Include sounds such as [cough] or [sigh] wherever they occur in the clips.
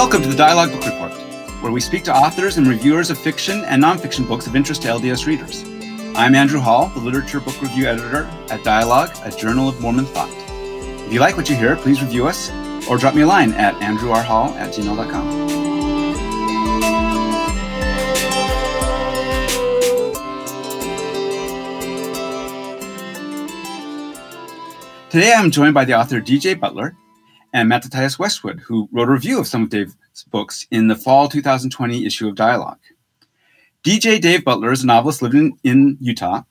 Welcome to the Dialogue Book Report, where we speak to authors and reviewers of fiction and nonfiction books of interest to LDS readers. I'm Andrew Hall, the Literature Book Review Editor at Dialogue, a journal of Mormon thought. If you like what you hear, please review us or drop me a line at andrewrhall at gmail.com. Today I'm joined by the author DJ Butler and Mattathias Westwood, who wrote a review of some of Dave's books in the fall 2020 issue of Dialogue. DJ Dave Butler is a novelist living in Utah.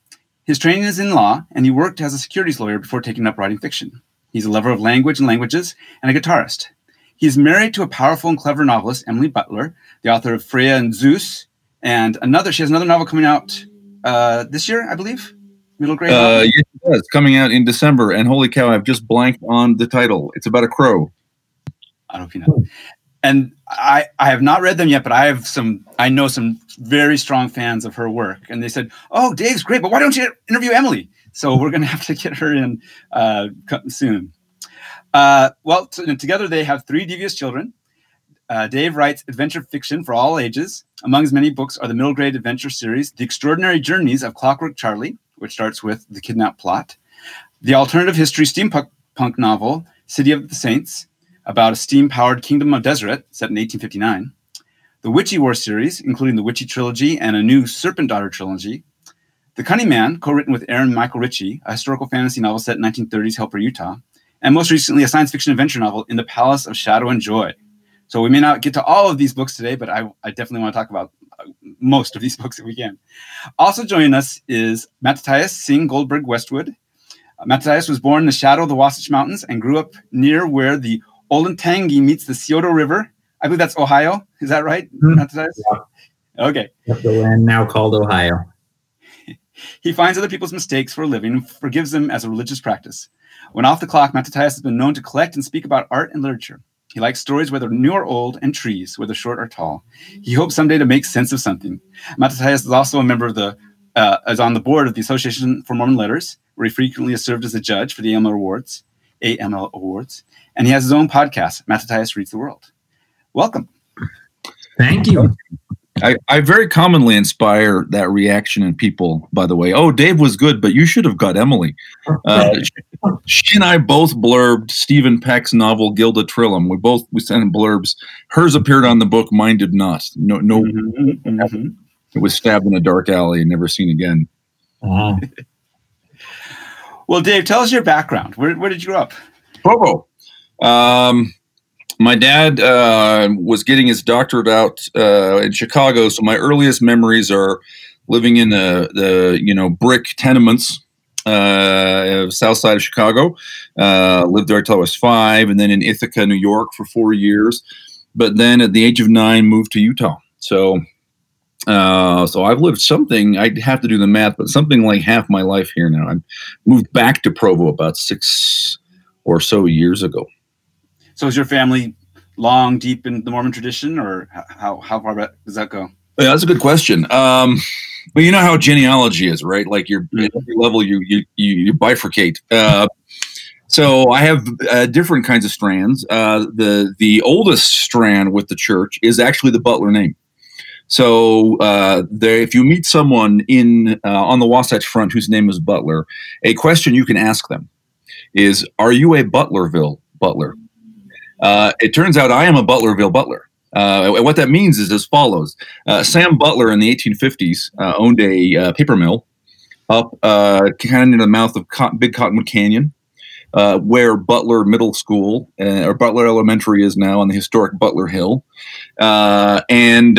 His training is in law, and he worked as a securities lawyer before taking up writing fiction. He's a lover of language and languages and a guitarist. He is married to a powerful and clever novelist, Emily Butler, the author of Freya and Zoose, and another. She has another novel coming out uh, this year, I believe middle grade? Uh, yes, it does. Coming out in December. And holy cow, I've just blanked on the title. It's about a crow. I don't know if you know. And I, I have not read them yet, but I have some, I know some very strong fans of her work. And they said, Oh, Dave's great, but why don't you interview Emily? So we're going [laughs] to have to get her in uh, soon. Uh, well, t- together they have three devious children. Uh, Dave writes adventure fiction for all ages. Among his many books are the middle grade adventure series, The Extraordinary Journeys of Clockwork Charlie, which starts with the kidnap plot, the alternative history steampunk novel, City of the Saints, about a steam powered kingdom of Deseret set in 1859, the Witchy War series, including the Witchy trilogy and a new Serpent Daughter trilogy, The Cunning Man, co written with Aaron Michael Ritchie, a historical fantasy novel set in 1930s Helper, Utah, and most recently a science fiction adventure novel, In the Palace of Shadow and Joy. So we may not get to all of these books today, but I, I definitely want to talk about most of these [laughs] books that we can. Also joining us is Mattathias Singh Goldberg Westwood. Uh, Mattathias was born in the shadow of the Wasatch Mountains and grew up near where the Olentangy meets the Scioto River. I believe that's Ohio. Is that right, mm-hmm. Mattathias? Yeah. Okay. The land now called Ohio. [laughs] he finds other people's mistakes for a living and forgives them as a religious practice. When off the clock, Mattathias has been known to collect and speak about art and literature. He likes stories, whether new or old, and trees, whether short or tall. He hopes someday to make sense of something. Mattathias is also a member of the, uh, is on the board of the Association for Mormon Letters, where he frequently has served as a judge for the AML Awards, AML Awards, and he has his own podcast, Mattathias Reads the World. Welcome. Thank you. I, I very commonly inspire that reaction in people, by the way. Oh, Dave was good, but you should have got Emily. Uh, [laughs] she and I both blurbed Steven Peck's novel Gilda Trillim. We both we sent blurbs. Hers appeared on the book, mine did not. No, no. Mm-hmm, mm-hmm. It was stabbed in a dark alley and never seen again. Uh-huh. [laughs] well, Dave, tell us your background. Where, where did you grow up? Provo. Um, my dad uh, was getting his doctorate out uh, in Chicago, so my earliest memories are living in the, the you know brick tenements uh, south side of Chicago. Uh, lived there until I was five, and then in Ithaca, New York, for four years. But then at the age of nine, moved to Utah. So, uh, so I've lived something. I'd have to do the math, but something like half my life here now. I moved back to Provo about six or so years ago. So is your family long, deep in the Mormon tradition, or how how far back does that go? Yeah, that's a good question. Um, but you know how genealogy is, right? Like your mm-hmm. level, you you you, bifurcate. Uh, so I have uh, different kinds of strands. Uh, the the oldest strand with the church is actually the Butler name. So uh, there, if you meet someone in uh, on the Wasatch Front whose name is Butler, a question you can ask them is, "Are you a Butlerville Butler?" Uh, it turns out I am a Butlerville Butler. Uh, what that means is as follows: uh, Sam Butler in the 1850s uh, owned a uh, paper mill up uh, kind of near the mouth of Cotton, Big Cottonwood Canyon, where Butler Middle School or Butler Elementary is now on the historic Butler Hill. and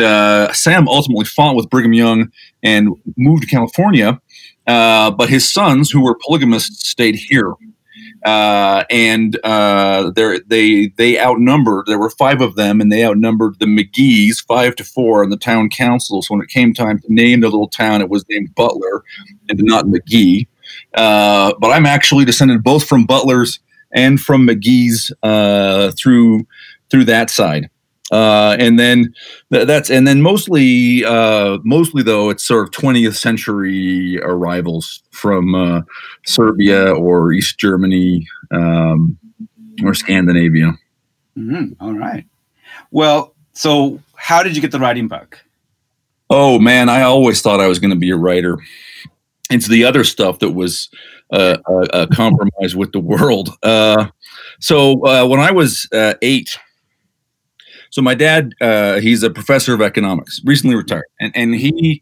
Sam ultimately fought with Brigham Young and moved to California. but his sons, who were polygamists, stayed here uh, and uh, they they outnumbered. There were five of them, and they outnumbered the McGees five to four in the town council. So when it came time to name the little town, it was named Butler and not McGee. Uh, but I'm actually descended both from Butlers and from McGees uh, through through that side. Uh, and then th- that's and then mostly uh, mostly though it's sort of 20th century arrivals from uh, Serbia or East Germany um, or Scandinavia. Mm-hmm. All right. Well, so how did you get the writing bug? Oh man, I always thought I was going to be a writer. It's the other stuff that was uh, a, a compromise with the world. Uh, so uh, when I was uh, eight, so my dad, uh, he's a professor of economics, recently retired, and and he,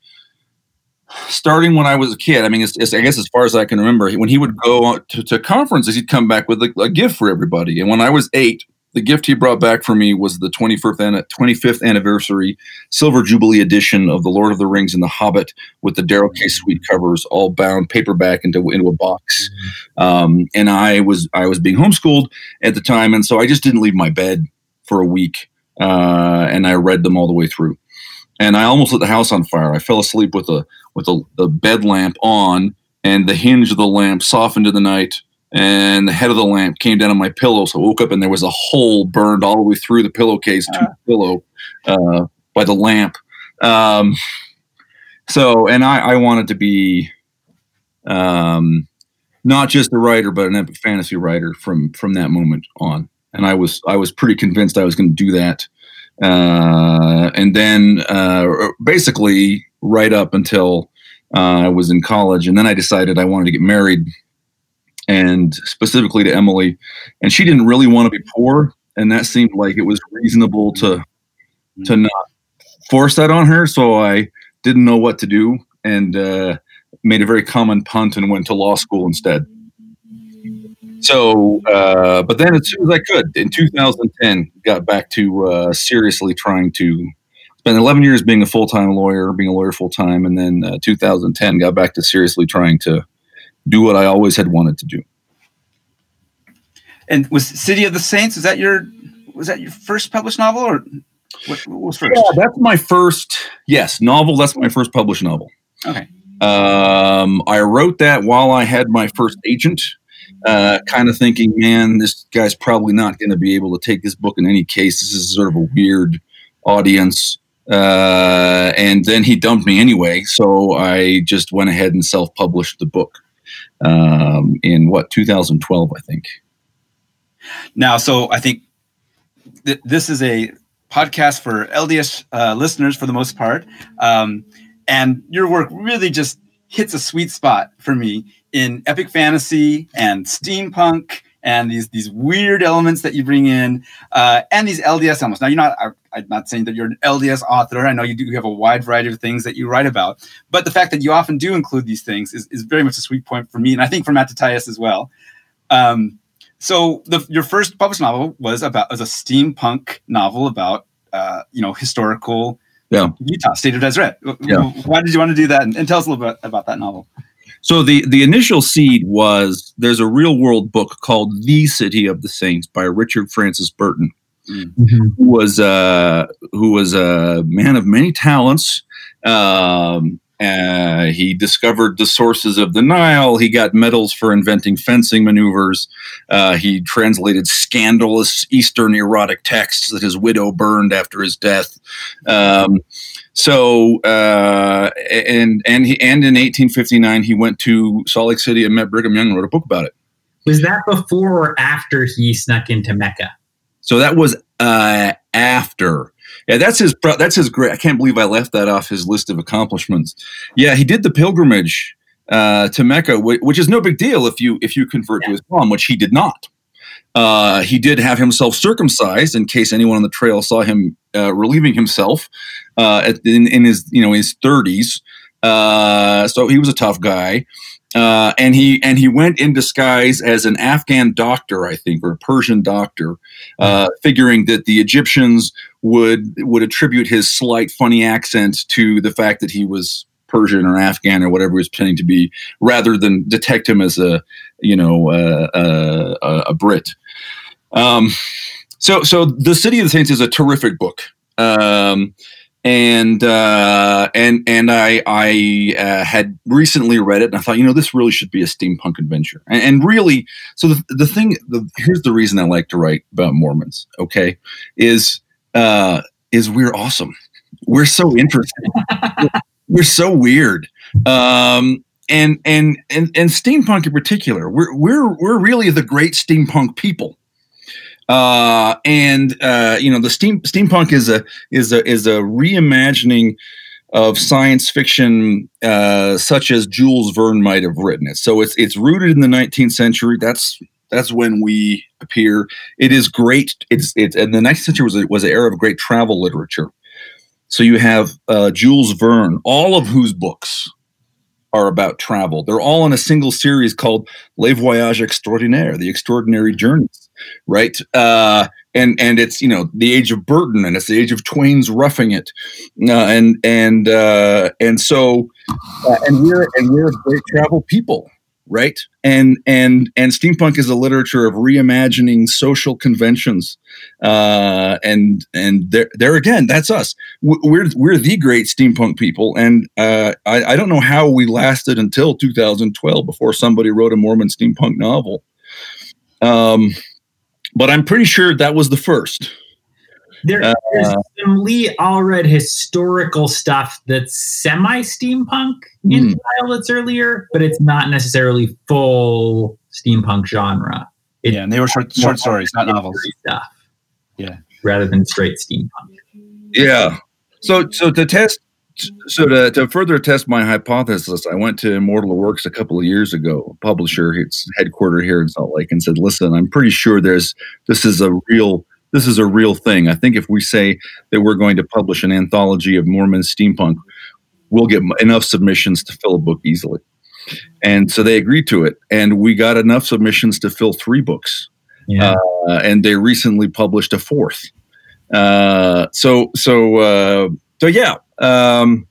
starting when I was a kid, I mean, it's, it's, I guess as far as I can remember, when he would go to, to conferences, he'd come back with a, a gift for everybody. And when I was eight, the gift he brought back for me was the 25th, 25th anniversary Silver Jubilee edition of The Lord of the Rings and The Hobbit with the Darrell K. Sweet covers, all bound paperback into into a box. Um, and I was I was being homeschooled at the time, and so I just didn't leave my bed for a week, uh, and I read them all the way through. And I almost lit the house on fire. I fell asleep with a with a, the bed lamp on, and the hinge of the lamp softened in the night and the head of the lamp came down on my pillow. So I woke up and there was a hole burned all the way through the pillowcase to the pillow uh, by the lamp. Um, so, and I, I wanted to be um, not just a writer, but an epic fantasy writer from from that moment on. And I was I was pretty convinced I was going to do that. Uh, and then uh, basically right up until uh, I was in college, and then I decided I wanted to get married and specifically to Emily. And she didn't really want to be poor, and that seemed like it was reasonable to to not force that on her. So I didn't know what to do, and uh, made a very common punt and went to law school instead. So, uh, but then as soon as I could, in 2010, got back to uh, seriously trying to spend 11 years being a full time lawyer, being a lawyer full time, and then uh, 2010 got back to seriously trying to do what I always had wanted to do. And was City of the Saints? Was that your was that your first published novel, or what, what was first? Yeah, that's my first. Yes, novel. That's my first published novel. Okay. Um, I wrote that while I had my first agent. Uh, kind of thinking, man, this guy's probably not going to be able to take this book in any case. This is sort of a weird audience. Uh, and then he dumped me anyway, so I just went ahead and self-published the book um, in what 2012, I think. Now, so I think th- this is a podcast for LDS uh, listeners for the most part, um, and your work really just hits a sweet spot for me in epic fantasy and steampunk and these these weird elements that you bring in uh, and these LDS elements. Now, you're not. I, I'm not saying that you're an LDS author. I know you do you have a wide variety of things that you write about, but the fact that you often do include these things is, is very much a sweet point for me, and I think for Mattathias as well. Um, so, the, your first published novel was about was a steampunk novel about uh, you know historical yeah. Utah, State of Deseret. Yeah. Why did you want to do that? And, and tell us a little bit about that novel. So the the initial seed was there's a real world book called The City of the Saints by Richard Francis Burton, Mm-hmm. who was uh, who was a man of many talents. Um, uh, he discovered the sources of the Nile. He got medals for inventing fencing maneuvers. Uh, he translated scandalous Eastern erotic texts that his widow burned after his death. Um, so, uh, and and he and in 1859 he went to Salt Lake City and met Brigham Young and wrote a book about it. Was that before or after he snuck into Mecca? So that was uh, after. Yeah, that's his. pro- That's his great. I can't believe I left that off his list of accomplishments. Yeah, he did the pilgrimage uh, to Mecca, wh- which is no big deal if you if you convert to Islam, which he did not. Uh, he did have himself circumcised in case anyone on the trail saw him uh, relieving himself uh, at, in, in his you know his thirties. Uh, so he was a tough guy. Uh, and he and he went in disguise as an Afghan doctor, I think, or a Persian doctor, uh, figuring that the Egyptians would would attribute his slight funny accent to the fact that he was Persian or Afghan or whatever he was pretending to be, rather than detect him as a you know uh, uh, a, a Brit. Um, so so the City of the Saints is a terrific book. Um, and uh, and and I I uh, had recently read it, and I thought, you know, this really should be a steampunk adventure. And, and really, so the the thing, the, here's the reason I like to write about Mormons. Okay, is uh, is we're awesome. We're so interesting. [laughs] we're so weird. Um, and and and and steampunk in particular, we're we're we're really the great steampunk people. Uh, and uh, you know, the steam steampunk is a is a is a reimagining of science fiction uh, such as Jules Verne might have written it. So it's it's rooted in the 19th century. That's that's when we appear. It is great. It's it's and the 19th century was a, was an era of great travel literature. So you have uh, Jules Verne, all of whose books are about travel. They're all in a single series called Les Voyages Extraordinaires, the Extraordinary Journeys, right? Uh, and and it's you know the age of Burton, and it's the age of Twain's Roughing It, uh, and and uh, and so uh, and we're and we're great travel people, right? And and and steampunk is a literature of reimagining social conventions, uh, and and there there again, that's us. We're we're the great steampunk people, and uh, I, I don't know how we lasted until 2012 before somebody wrote a Mormon steampunk novel. Um, but I'm pretty sure that was the first. There, Uh, there's some Lee Allred historical stuff that's semi steampunk in style that's earlier, but it's not necessarily full steampunk genre. It- yeah, and they were short, short stories, not novels. Stuff. Yeah. Rather than straight steampunk. Yeah. So so to test so to, to further test my hypothesis, I went to Immortal Works a couple of years ago, a publisher, its headquartered here in Salt Lake, and said, "Listen, I'm pretty sure there's this is a real this is a real thing. I think if we say that we're going to publish an anthology of Mormon steampunk, we'll get enough submissions to fill a book easily." And so they agreed to it, and we got enough submissions to fill three books Yeah. uh, and they recently published a fourth. Uh, so so uh, so yeah, um,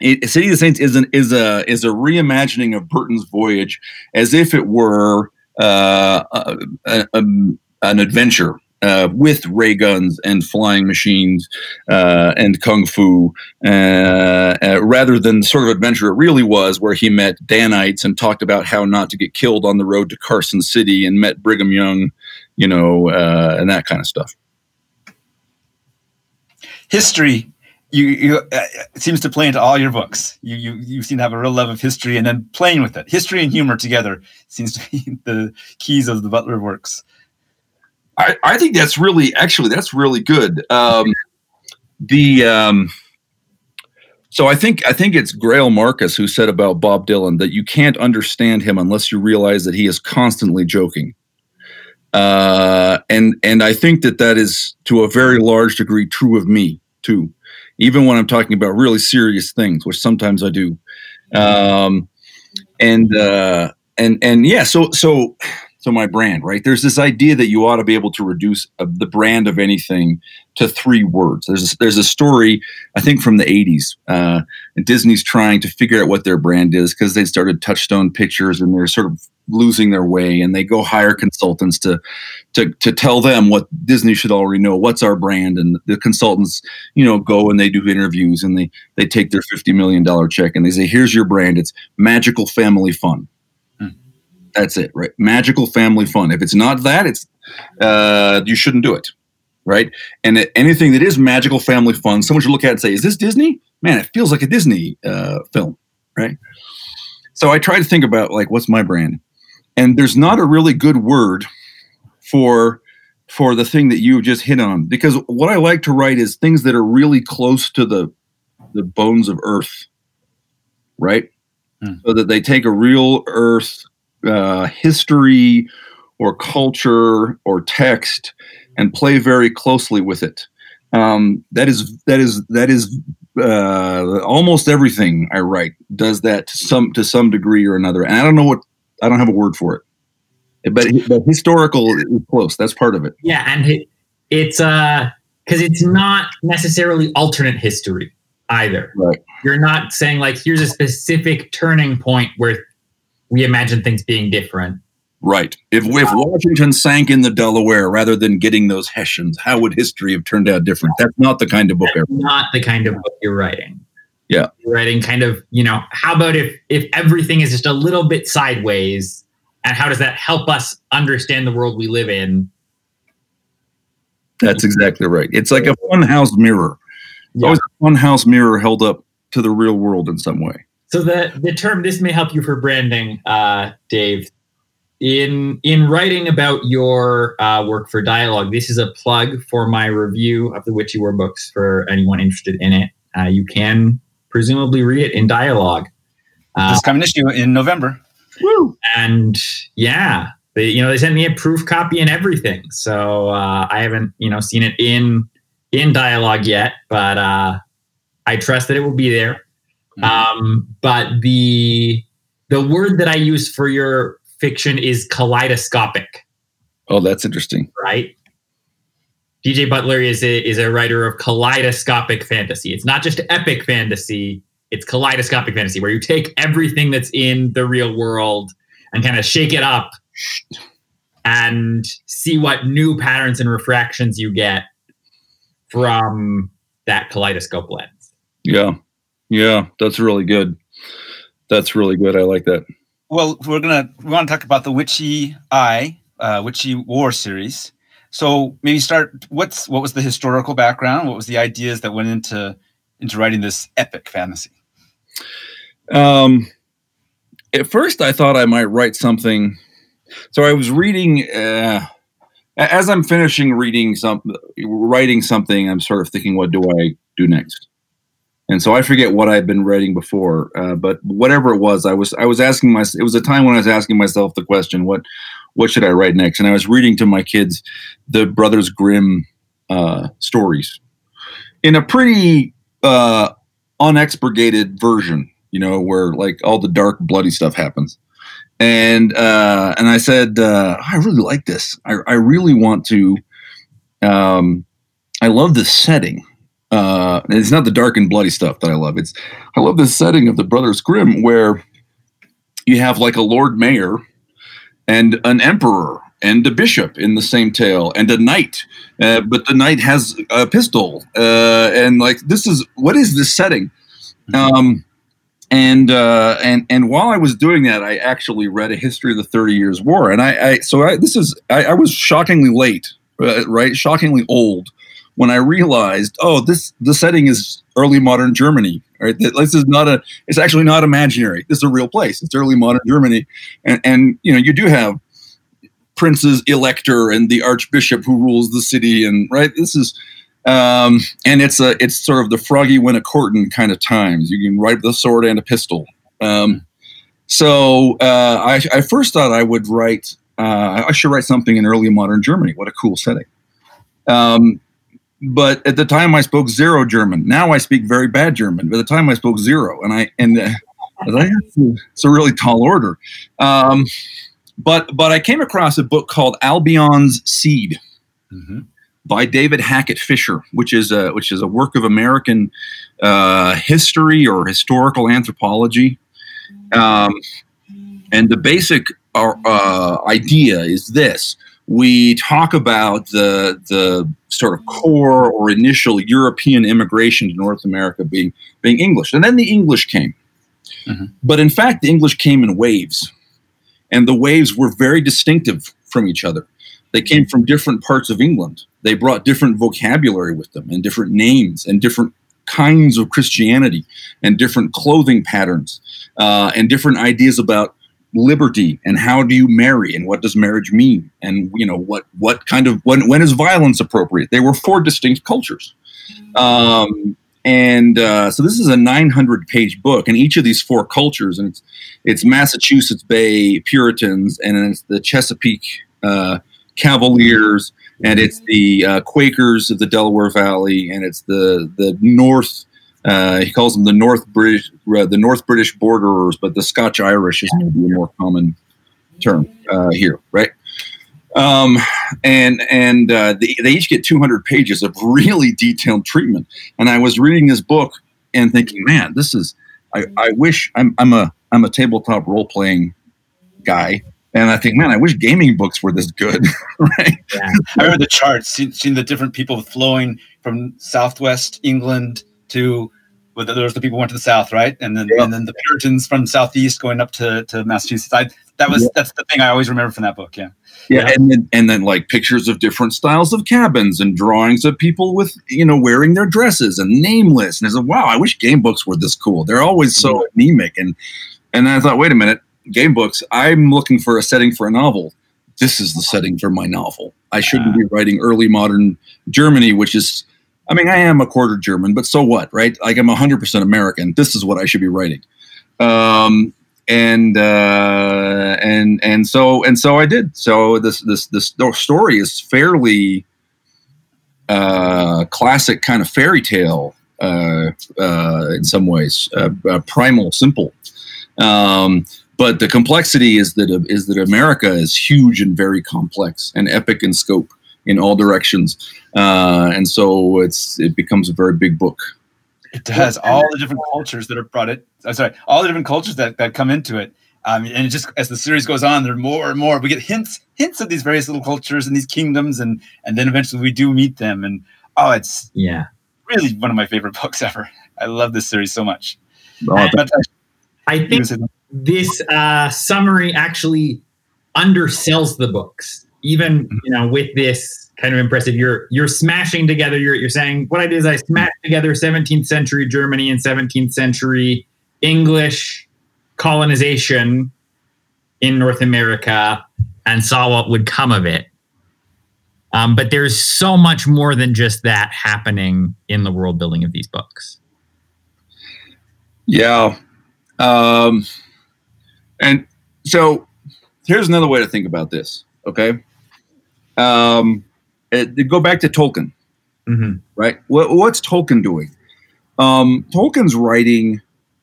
it, City of the Saints is an is a is a reimagining of Burton's voyage as if it were uh, a, a, um, an adventure. Uh, with ray guns and flying machines uh, and kung fu, uh, uh, rather than the sort of adventure it really was, where he met Danites and talked about how not to get killed on the road to Carson City and met Brigham Young you know, uh, and that kind of stuff. history you, you uh, it seems to play into all your books you, you you seem to have a real love of history and then playing with it history and humor together seems to be [laughs] the keys of the butler works I, I think that's really, actually, that's really good. Um, the um, so I think I think it's Greil Marcus who said about Bob Dylan that you can't understand him unless you realize that he is constantly joking. Uh, and and I think that that is to a very large degree true of me too, even when I'm talking about really serious things, which sometimes I do. Um, and uh, and and yeah, so so so my brand, right? There's this idea that you ought to be able to reduce uh, the brand of anything to three words. There's a, there's a story I think from the 80s, uh, and Disney's trying to figure out what their brand is because they started Touchstone Pictures and they're sort of losing their way, and they go hire consultants to to to tell them what Disney should already know. What's our brand? And the consultants, you know, go and they do interviews and they they take their 50 million dollar check and they say, "Here's your brand. It's magical family fun." That's it, right? Magical family fun. If it's not that, it's uh, you shouldn't do it, right? And anything that is magical family fun, someone should look at it and say, "Is this Disney?" Man, it feels like a Disney uh, film, right? So I try to think about like, what's my brand? And there's not a really good word for for the thing that you just hit on because what I like to write is things that are really close to the the bones of Earth, right? Hmm. So that they take a real Earth uh, history or culture or text and play very closely with it. Um, that is that is that is uh, almost everything I write does that to some to some degree or another. And I don't know what I don't have a word for it, but, but historical is close. That's part of it. Yeah, and it, it's uh because it's not necessarily alternate history either. Right. You're not saying like here's a specific turning point where we imagine things being different. Right. If if Washington sank in the Delaware rather than getting those Hessians, how would history have turned out different? That's not the kind of book That's not the kind of book you're writing. Yeah. You're writing kind of, you know, how about if if everything is just a little bit sideways and how does that help us understand the world we live in? That's exactly right. It's like a funhouse mirror. It's always a funhouse mirror held up to the real world in some way. So the the term this may help you for branding, uh, Dave. In in writing about your uh, work for dialogue, this is a plug for my review of the Witchy War books for anyone interested in it. Uh, you can presumably read it in dialogue. Uh, this coming issue in November. Woo! And yeah, they, you know they sent me a proof copy and everything, so uh, I haven't you know seen it in in dialogue yet, but uh, I trust that it will be there. Mm-hmm. Um, but the the word that I use for your fiction is kaleidoscopic. Oh, that's interesting. Right? DJ Butler is a, is a writer of kaleidoscopic fantasy. It's not just epic fantasy, it's kaleidoscopic fantasy where you take everything that's in the real world and kind of shake it up and see what new patterns and refractions you get from that kaleidoscope lens. Yeah. Yeah, that's really good. That's really good. I like that. Well, we're gonna we want to talk about the Witchy Eye, uh, Witchy War series. So maybe start. What's what was the historical background? What was the ideas that went into into writing this epic fantasy? Um, at first, I thought I might write something. So I was reading. Uh, as I'm finishing reading some, writing something, I'm sort of thinking, what do I do next? And so I forget what I'd been writing before, uh, but whatever it was, I was I was asking myself. It was a time when I was asking myself the question, what what should I write next? And I was reading to my kids the Brothers Grimm uh, stories in a pretty uh, unexpurgated version, you know, where like all the dark, bloody stuff happens. And uh, and I said, uh, I really like this. I, I really want to. Um, I love this setting uh, it's not the dark and bloody stuff that I love. It's I love the setting of the Brothers Grimm where you have like a Lord Mayor and an emperor and a bishop in the same tale and a knight, uh, but the knight has a pistol uh, and like this is what is this setting? Um, and uh, and and while I was doing that, I actually read a history of the Thirty Years' War, and I, I so I, this is I, I was shockingly late, uh, right? Shockingly old when I realized, oh, this the setting is early modern Germany. Right, this is not a. It's actually not imaginary. This is a real place. It's early modern Germany, and and you know you do have princes elector and the archbishop who rules the city, and right. This is. Um, and it's a it's sort of the froggy when a courtin kind of times. You can write a sword and a pistol. Um, so uh, I, I, first thought I would write. Uh, I should write something in early modern Germany. What a cool setting. Um, but at the time I spoke zero German. Now I speak very bad German. But at the time I spoke zero, and I and uh, it's a really tall order. Um, but but I came across a book called Albion's Seed mm-hmm. by David Hackett Fischer, which is a which is a work of American uh, history or historical anthropology. Um, and the basic uh, uh idea is this: we talk about the the sort of core or initial European immigration to North America being being English, and then the English came. Mm-hmm. But in fact, the English came in waves, and the waves were very distinctive from each other. They came from different parts of England. They brought different vocabulary with them, and different names, and different kinds of Christianity, and different clothing patterns, uh, and different ideas about liberty and how do you marry and what does marriage mean? And you know what what kind of when when is violence appropriate? They were four distinct cultures. Um, and uh, so this is a 900 page book and each of these four cultures and it's it's massachusetts bay puritans and it's the chesapeake uh, cavaliers and it's the uh, quakers of the delaware valley and it's the the north uh, he calls them the North British, uh, the North British borderers, but the Scotch Irish is maybe a more common term uh, here, right? Um, and and uh, they, they each get 200 pages of really detailed treatment. And I was reading this book and thinking, man, this is. I, I wish I'm, I'm a I'm a tabletop role playing guy, and I think, man, I wish gaming books were this good, [laughs] right? Yeah. I remember the charts, seeing, seeing the different people flowing from Southwest England to but there's the people who went to the south, right? And then and then the Puritans from southeast going up to, to Massachusetts. I, that was that's the thing I always remember from that book. Yeah. Yeah, yeah. and then and then like pictures of different styles of cabins and drawings of people with you know wearing their dresses and nameless. And I said, wow, I wish game books were this cool. They're always so anemic. And and I thought, wait a minute, game books, I'm looking for a setting for a novel. This is the setting for my novel. I shouldn't ah. be writing early modern Germany, which is, I mean, I am a quarter German, but so what, right? Like I'm 100% American. This is what I should be writing. Um, and uh, and and so and so I did. So this this this story is fairly uh, classic kind of fairy tale uh, uh, in some ways, uh, uh, primal, simple. Um, but the complexity is that is that America is huge and very complex and epic in scope in all directions, uh, and so it's it becomes a very big book. It does all the different cultures that are brought it. I'm sorry, all the different cultures that, that come into it. Um, and it just as the series goes on, there are more and more. We get hints hints of these various little cultures and these kingdoms, and and then eventually we do meet them. And oh, it's yeah, really one of my favorite [laughs] books ever. I love this series so much. Oh, but, I think this uh, summary actually undersells the books. Even mm-hmm. you know with this kind of impressive, you're you're smashing together. You're you're saying what I did is I smashed together 17th century Germany and 17th century English colonization in North America and saw what would come of it. Um, but there's so much more than just that happening in the world building of these books. Yeah. Um, and so here's another way to think about this. Okay. Um, it, go back to Tolkien, mm-hmm. right? What, what's Tolkien doing? Um, Tolkien's writing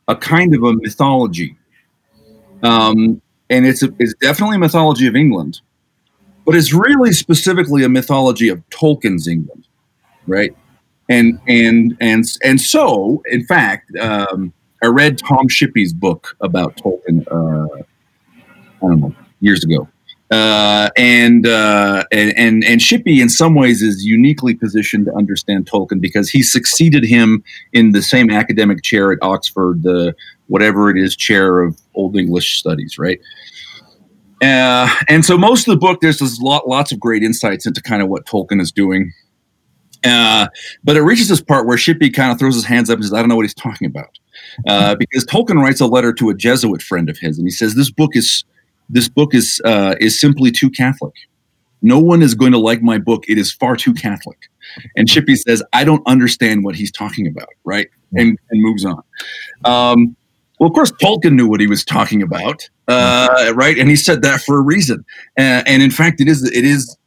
a kind of a mythology. Um, and it's, a, it's definitely a mythology of England, but it's really specifically a mythology of Tolkien's England, right? And and and and so, in fact, um, I read Tom Shippey's book about Tolkien. Uh, I don't know years ago, uh, and, uh, and and Shippey in some ways is uniquely positioned to understand Tolkien because he succeeded him in the same academic chair at Oxford, the whatever it is chair of Old English Studies, right? Uh, and so most of the book there's, there's lot, lots of great insights into kind of what Tolkien is doing. Uh, but it reaches this part where Shippey kind of throws his hands up and says, I don't know what he's talking about. Uh, because Tolkien writes a letter to a Jesuit friend of his, and he says, This book is this book is uh, is simply too Catholic. No one is going to like my book. It is far too Catholic. And Shippey says, I don't understand what he's talking about, right? And, and moves on. Um, well, of course, Tolkien knew what he was talking about, uh, right? And he said that for a reason. Uh, and in fact, it is it is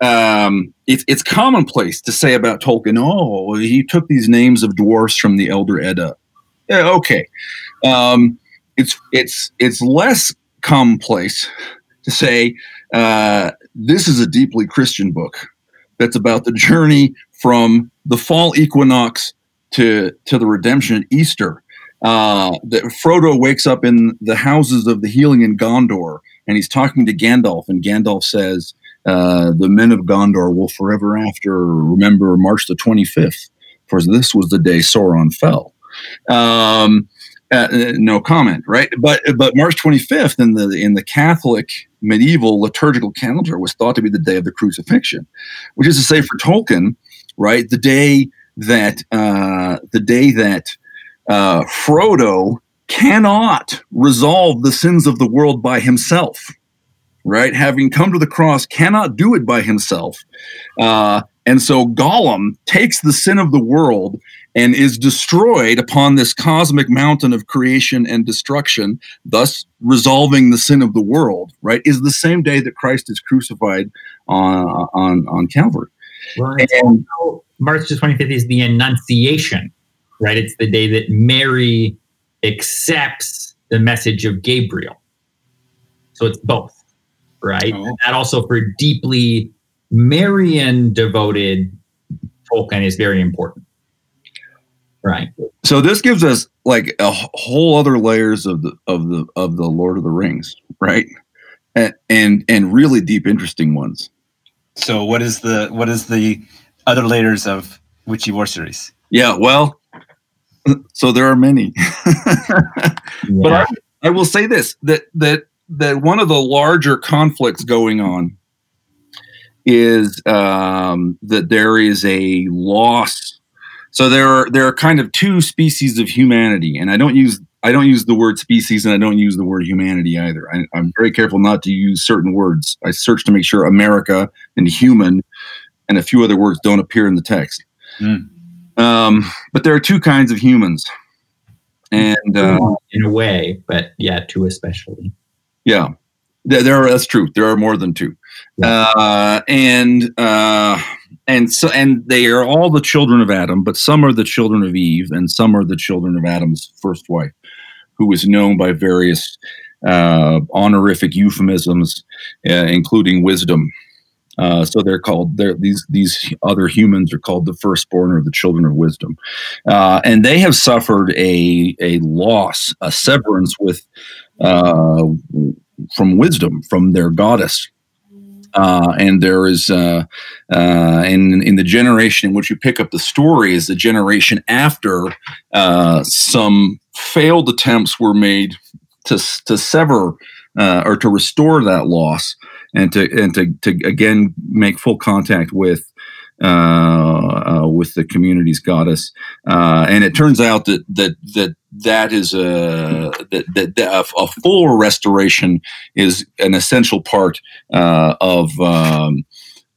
um, it's it's commonplace to say about Tolkien, oh, he took these names of dwarfs from the Elder Edda. Yeah, okay. Um, it's it's it's less commonplace to say uh, this is a deeply Christian book that's about the journey from the fall equinox to to the redemption at Easter. Uh, that Frodo wakes up in the houses of the healing in Gondor, and he's talking to Gandalf, and Gandalf says, uh, "The men of Gondor will forever after remember March the twenty fifth, for this was the day Sauron fell." Um, uh, no comment, right? But but March 25th in the in the Catholic medieval liturgical calendar was thought to be the day of the crucifixion, which is to say, for Tolkien, right, the day that uh, the day that uh, Frodo cannot resolve the sins of the world by himself, right? Having come to the cross, cannot do it by himself, uh, and so Gollum takes the sin of the world and is destroyed upon this cosmic mountain of creation and destruction, thus resolving the sin of the world, right, is the same day that Christ is crucified on on, on Calvary. Well, and March the 25th is the Annunciation, right? It's the day that Mary accepts the message of Gabriel. So it's both, right? Oh. that also for deeply Marian devoted Tolkien is very important. Right. So this gives us like a whole other layers of the of the of the Lord of the Rings, right? And and, and really deep, interesting ones. So what is the what is the other layers of Witchy War series? Yeah, well, [laughs] so there are many. [laughs] yeah. But I, I will say this that that that one of the larger conflicts going on is um, that there is a loss so there are there are kind of two species of humanity, and I don't use I don't use the word species and I don't use the word humanity either. I, I'm very careful not to use certain words. I search to make sure America and human and a few other words don't appear in the text. Mm. Um, but there are two kinds of humans, and uh, in a way, but yeah, two especially. yeah, there, are. That's true. There are more than two, uh, and uh, and so and they are all the children of Adam, but some are the children of Eve, and some are the children of Adam's first wife, who was known by various uh, honorific euphemisms, uh, including wisdom. Uh, so they're called they're, these these other humans are called the firstborn or the children of wisdom, uh, and they have suffered a a loss, a severance with uh, from wisdom from their goddess. Uh, and there is uh, uh, in in the generation in which you pick up the story is the generation after uh, some failed attempts were made to to sever uh, or to restore that loss and to and to, to again make full contact with uh, uh, with the community's goddess. Uh, and it turns out that that that that is a that, that, that a, full restoration is an essential part uh, of. Um,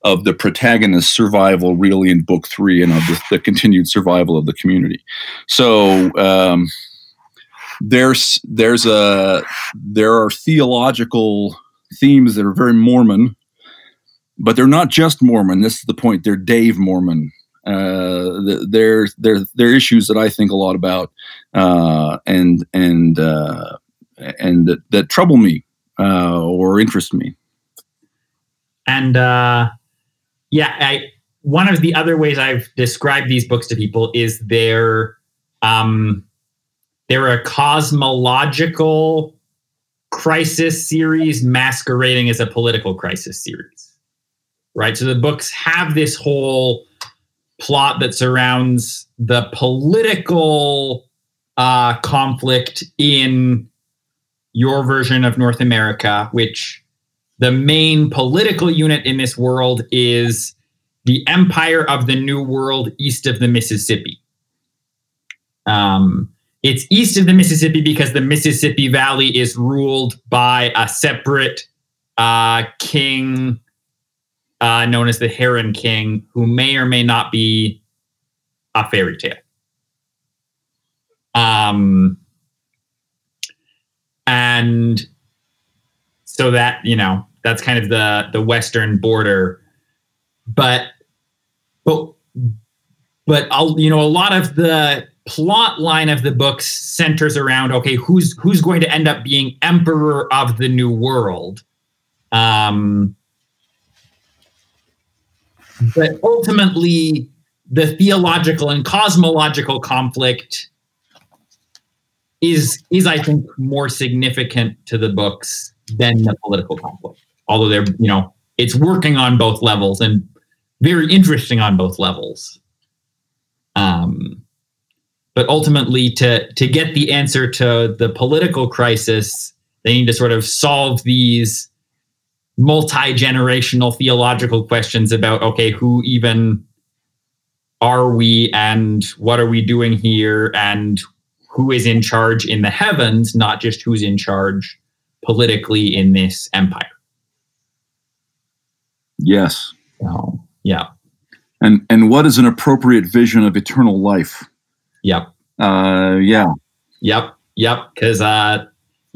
of the protagonist's survival, really, in book three, and of the, the continued survival of the community. So, um, there's there's a there are theological themes that are very Mormon, but they're not just Mormon. This is the point. They're Dave Mormon. Uh, they're they're they're issues that I think a lot about, uh, and and uh, and that, that trouble me uh, or interest me. And uh, yeah, I one of the other ways I've described these books to people is they're um, they're a cosmological crisis series masquerading as a political crisis series. Right? So the books have this whole plot that surrounds the political uh, conflict in your version of North America, which the main political unit in this world is the Empire of the New World east of the Mississippi. Um, it's east of the Mississippi because the Mississippi Valley is ruled by a separate uh, king uh, known as the Heron King, who may or may not be a fairy tale. Um, and so that you know that's kind of the the western border, but but but I'll you know a lot of the plot line of the books centers around okay who's who's going to end up being emperor of the new world um but ultimately the theological and cosmological conflict is is i think more significant to the books than the political conflict. Although they're you know it's working on both levels and very interesting on both levels. Um but ultimately to to get the answer to the political crisis they need to sort of solve these multi-generational theological questions about okay who even are we and what are we doing here and who is in charge in the heavens not just who's in charge politically in this empire. Yes, so yeah. And and what is an appropriate vision of eternal life? yep. Uh, yeah, Yep, yep. Because uh,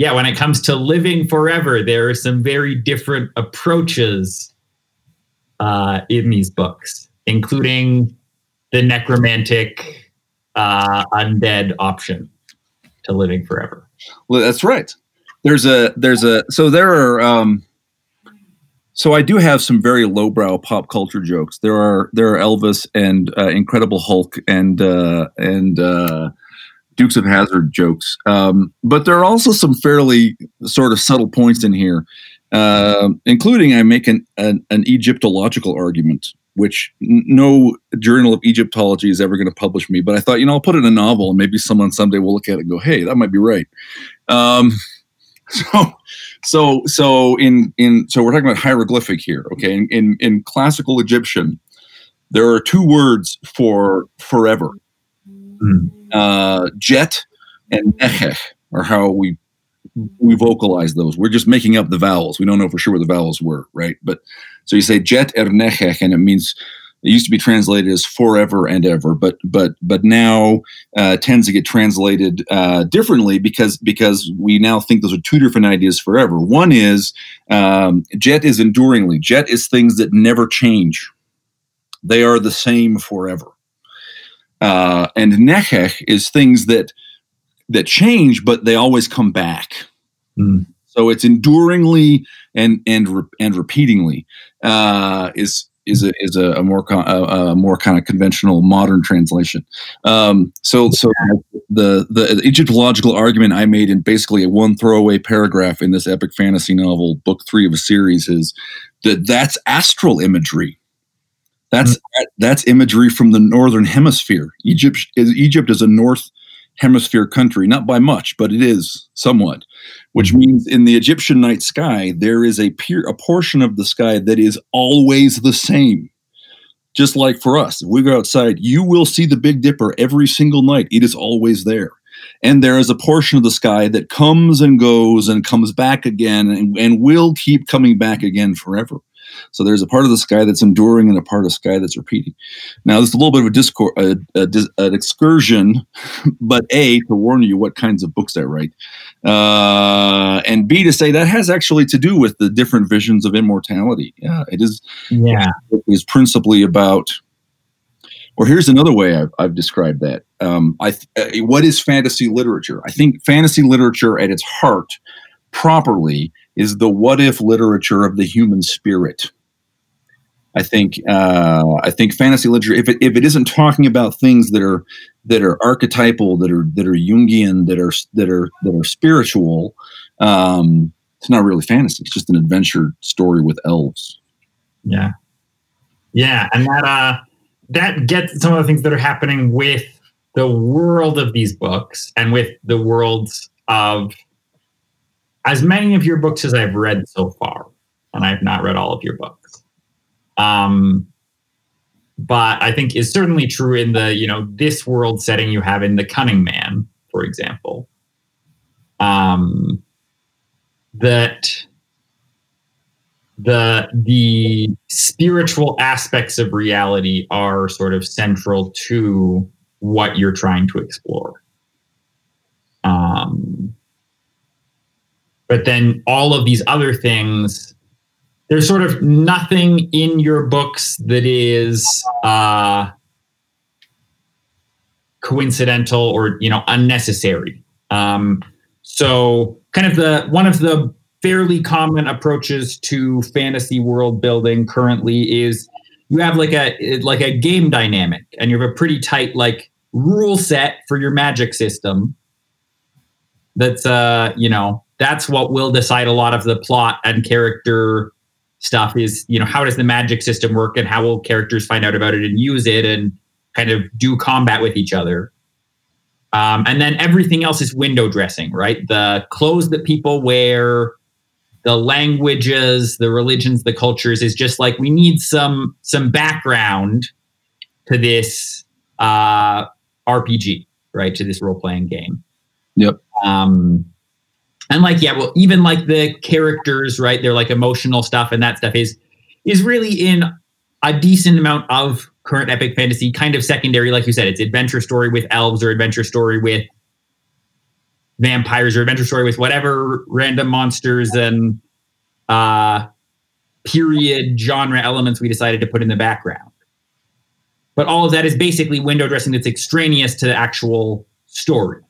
yeah, when it comes to living forever, there are some very different approaches uh, in these books, including the necromantic uh, undead option to living forever. Well, that's right. There's a there's a so there are um so I do have some very lowbrow pop culture jokes. There are there are Elvis and uh, Incredible Hulk and uh, and uh, Dukes of Hazzard jokes, um, but there are also some fairly sort of subtle points in here, uh, including I make an, an an Egyptological argument, which n- no journal of Egyptology is ever going to publish me. But I thought, you know, I'll put it in a novel, and maybe someone someday will look at it and go, "Hey, that might be right." Um, [laughs] so so so in in so we're talking about hieroglyphic here okay in in, in classical egyptian there are two words for forever Hmm. Uh, jet and nechech are how we we vocalize those. We're just making up the vowels. We don't know for sure what the vowels were, right? But so you say jet ernechech, and it means it used to be translated as forever and ever, but but but now uh, tends to get translated uh, differently because because we now think those are two different ideas forever. One is um, jet is enduringly. Jet is things that never change. They are the same forever. Uh, and neheh is things that that change, but they always come back. Mm. So it's enduringly and and and repeatingly uh, is is a is a, a more con- a, a more kind of conventional modern translation. Um, so so the the Egyptological argument I made in basically a one throwaway paragraph in this epic fantasy novel, book three of a series, is that that's astral imagery. That's that, that's imagery from the northern hemisphere. Egypt is Egypt is a north hemisphere country, not by much, but it is somewhat. Which mm-hmm. means in the Egyptian night sky, there is a peer, a portion of the sky that is always the same. Just like for us, if we go outside, you will see the Big Dipper every single night. It is always there. And there is a portion of the sky that comes and goes and comes back again and, and will keep coming back again forever. So there's a part of the sky that's enduring and a part of the sky that's repeating. Now, there's a little bit of a discourse, a, a, an excursion, [laughs] but A, to warn you what kinds of books I write, uh, and B, to say that has actually to do with the different visions of immortality. Yeah, it is. Yeah. It is principally about. Or here's another way I've, I've described that. Um, I th- uh, what is fantasy literature? I think fantasy literature at its heart, properly, is the what if literature of the human spirit. I think uh, I think fantasy literature, if it, if it isn't talking about things that are that are archetypal, that are that are Jungian, that are that are that are spiritual, um, it's not really fantasy. It's just an adventure story with elves. Yeah. Yeah. And that uh that gets some of the things that are happening with the world of these books and with the worlds of as many of your books as I've read so far. And I've not read all of your books. Um but I think is certainly true in the, you know, this world setting you have in the Cunning Man, for example. Um that the the spiritual aspects of reality are sort of central to what you're trying to explore. Um, but then all of these other things, there's sort of nothing in your books that is uh, coincidental or you know unnecessary. Um, so kind of the one of the fairly common approaches to fantasy world building currently is you have like a like a game dynamic and you have a pretty tight like rule set for your magic system that's uh you know that's what will decide a lot of the plot and character stuff is you know how does the magic system work and how will characters find out about it and use it and kind of do combat with each other um, and then everything else is window dressing right the clothes that people wear the languages, the religions, the cultures is just like we need some some background to this uh, RPG, right? To this role playing game. Yep. Um, and like yeah, well, even like the characters, right? They're like emotional stuff, and that stuff is is really in a decent amount of current epic fantasy, kind of secondary, like you said. It's adventure story with elves or adventure story with vampires or adventure story with whatever random monsters and uh, period genre elements we decided to put in the background. But all of that is basically window dressing that's extraneous to the actual story,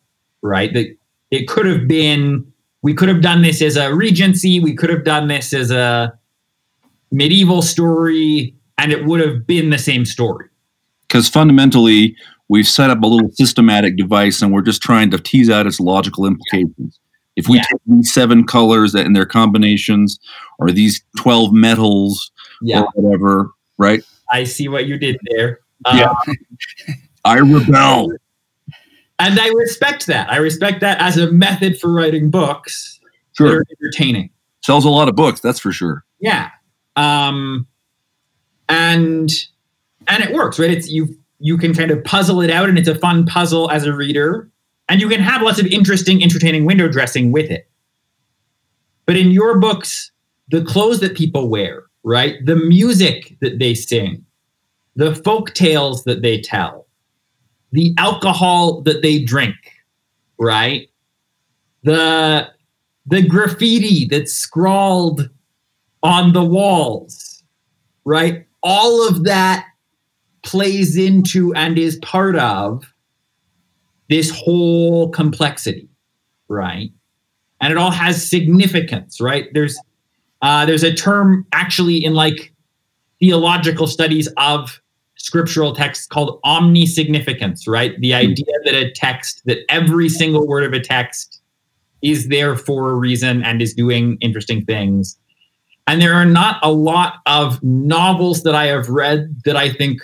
right? That it could have been, we could have done this as a Regency, we could have done this as a medieval story, and it would have been the same story. Because fundamentally, we've set up a little systematic device and we're just trying to tease out its logical implications. If we Yeah. take these seven colors and their combinations, or these 12 metals, Yeah, or whatever, right? I see what you did there. Yeah. Uh, I rebel. And I respect that. I respect that as a method for writing books that Sure. are entertaining. Sells a lot of books, that's for sure. Yeah. Um and and it works, right? It's you you can kind of puzzle it out and it's a fun puzzle as a reader and you can have lots of interesting, entertaining window dressing with it. But in your books, the clothes that people wear, right? The music that they sing, the folk tales that they tell, the alcohol that they drink, right? The the graffiti that's scrawled on the walls, right? All of that plays into and is part of this whole complexity, right? And it all has significance, right? There's uh, there's a term actually in like theological studies of scriptural texts called omnisignificance, right? The hmm. idea that a text, that every single word of a text is there for a reason and is doing interesting things. And there are not a lot of novels that I have read that I think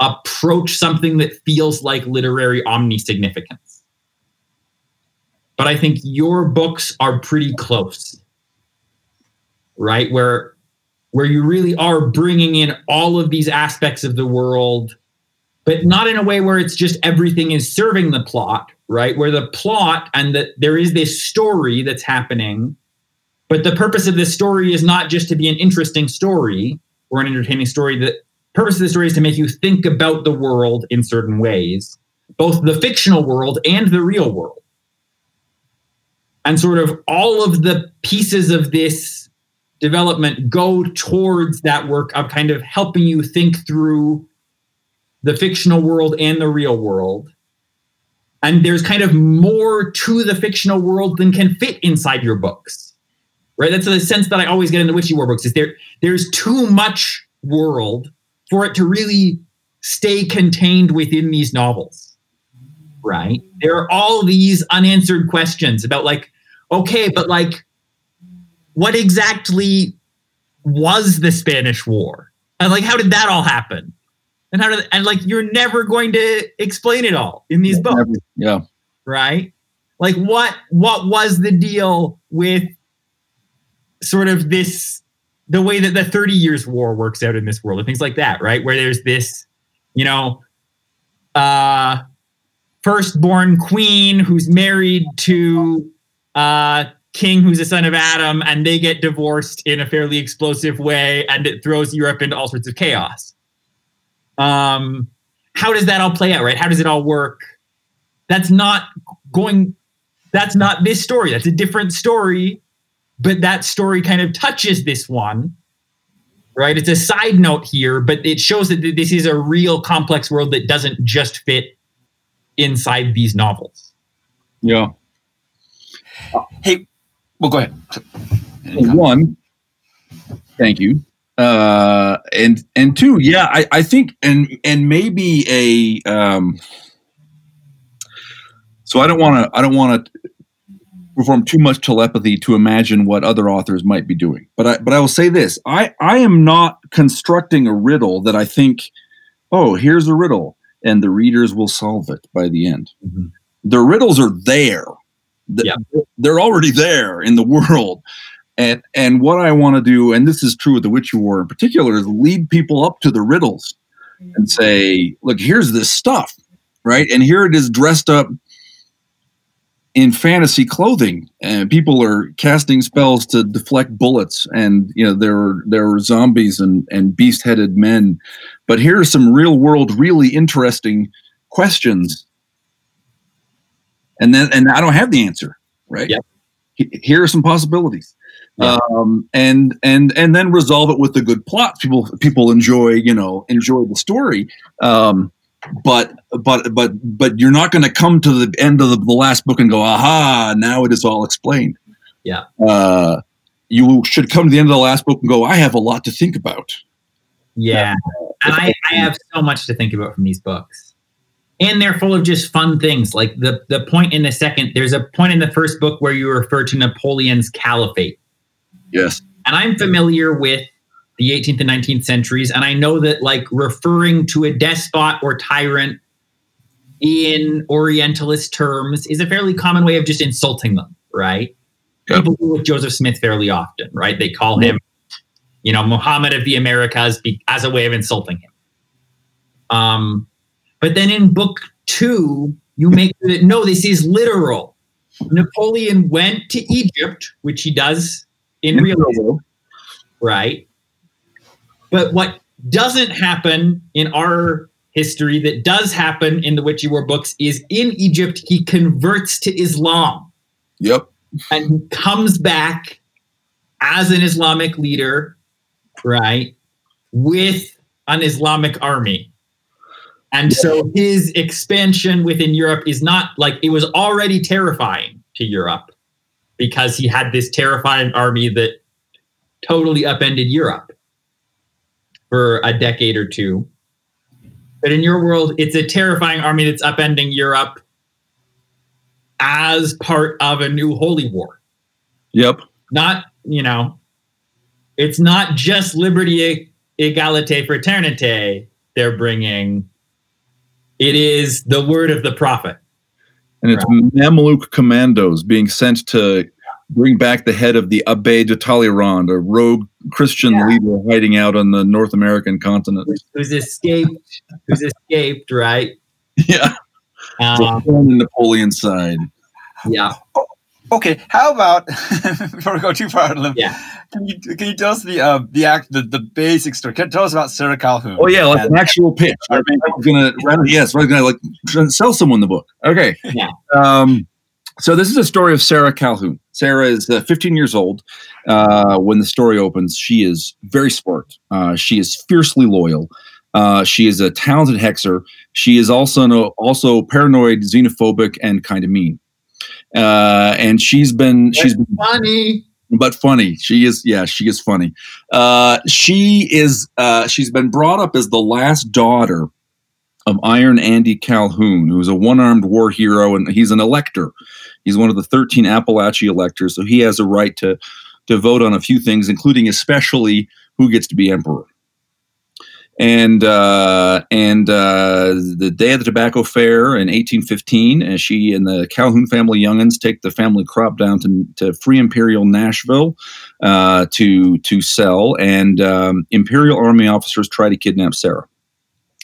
approach something that feels like literary omnisignificance. But I think your books are pretty close, right? Where where you really are bringing in all of these aspects of the world, but not in a way where it's just everything is serving the plot, right? Where the plot and that there is this story that's happening, but the purpose of this story is not just to be an interesting story or an entertaining story. The purpose of the story is to make you think about the world in certain ways, both the fictional world and the real world. And sort of all of the pieces of this development go towards that work of kind of helping you think through the fictional world and the real world. And there's kind of more to the fictional world than can fit inside your books. Right? That's the sense that I always get in the Witchy War books is there there's too much world for it to really stay contained within these novels. Right? There are all these unanswered questions about like, okay, but like what exactly was the Spanish War? And like, how did that all happen? And how did and like you're never going to explain it all in these books. Never, yeah. Right? Like what what was the deal with sort of this the way that the 30 years war works out in this world and things like that, right? Where there's this, you know, uh firstborn queen who's married to uh king who's a son of Adam, and they get divorced in a fairly explosive way, and it throws Europe into all sorts of chaos. Um, how does that all play out, right? How does it all work? That's not going. That's not this story. That's a different story, but that story kind of touches this one, right? It's a side note here, but it shows that this is a real complex world that doesn't just fit inside these novels. Yeah. Hey, well, go ahead. One, thank you. Uh, and and two, yeah, I, I think and and maybe a um, so I don't want to I don't want to perform too much telepathy to imagine what other authors might be doing. But I but I will say this: I I am not constructing a riddle that I think, oh, here's a riddle, and the readers will solve it by the end. Mm-hmm. The riddles are there yeah. They're already there in the world. And and what I want to do, and this is true with the Witchy War in particular, is lead people up to the riddles and mm-hmm. say, look, here's this stuff, right? And here it is dressed up in fantasy clothing and people are casting spells to deflect bullets and you know there are there are zombies and and beast headed men but here are some real world really interesting questions and then and I don't have the answer, right? Yep. Here are some possibilities. Um, and and and then resolve it with the good plot. People people enjoy you know enjoy the story, um, but but but but you're not going to come to the end of the, the, last book and go aha now it is all explained. Yeah. Uh, you should come to the end of the last book and go I have a lot to think about. Yeah, and I, I [laughs] have so much to think about from these books and they're full of just fun things like the the point in the second there's a point in the first book where you refer to napoleon's caliphate. Yes. And i'm familiar with the 18th and 19th centuries and i know that like referring to a despot or tyrant in orientalist terms is a fairly common way of just insulting them right? Yep. people do with joseph smith fairly often right? They call him you know muhammad of the americas as a way of insulting him. Um but then in book two, You make it no, this is literal. Napoleon went to Egypt, which he does in real life, right? But what doesn't happen in our history that does happen in the Witchy War books is in Egypt, he converts to Islam Yep. and he comes back as an Islamic leader, right, with an Islamic army. And so his expansion within Europe is not like it was already terrifying to Europe because he had this terrifying army that totally upended Europe for a decade or two. But in your world, it's a terrifying army that's upending Europe as part of a new holy war Yep. not you know it's not just liberty egalite fraternite they're bringing it is the word of the prophet And it's Mamluk commandos being sent to bring back the head of the Abbé de Talleyrand, a rogue Christian Yeah. leader hiding out on the North American continent. who's escaped who's escaped right [laughs] Yeah. um, on Napoleon side. yeah Okay, how about [laughs] before we go too far out of limb? Yeah. Can you can you tell us the uh, the act the, the basic story? Can, tell us about Sarah Calhoun. Oh yeah, like And- an actual pitch. [laughs] I was gonna yes, I was gonna like sell someone the book. Okay. Yeah. Um, so this is a story of Sarah Calhoun. Sarah is uh, 15 years old uh, when the story opens. She is very smart. Uh, she is fiercely loyal. Uh, she is a talented hexer. She is also no, also paranoid, xenophobic, and kind of mean. Uh, and she's been she's been funny but funny. She is, yeah, she is funny. Uh, she is, uh, she's been brought up as the last daughter of Iron Andy Calhoun, who's a one-armed war hero, and he's an elector. He's one of the 13 Appalachia electors, so he has a right to to vote on a few things, including especially who gets to be emperor. And uh, and uh, the day of the tobacco fair in 1815, as she and the Calhoun family youngins take the family crop down to, to Free Imperial Nashville uh, to to sell, and um, Imperial Army officers try to kidnap Sarah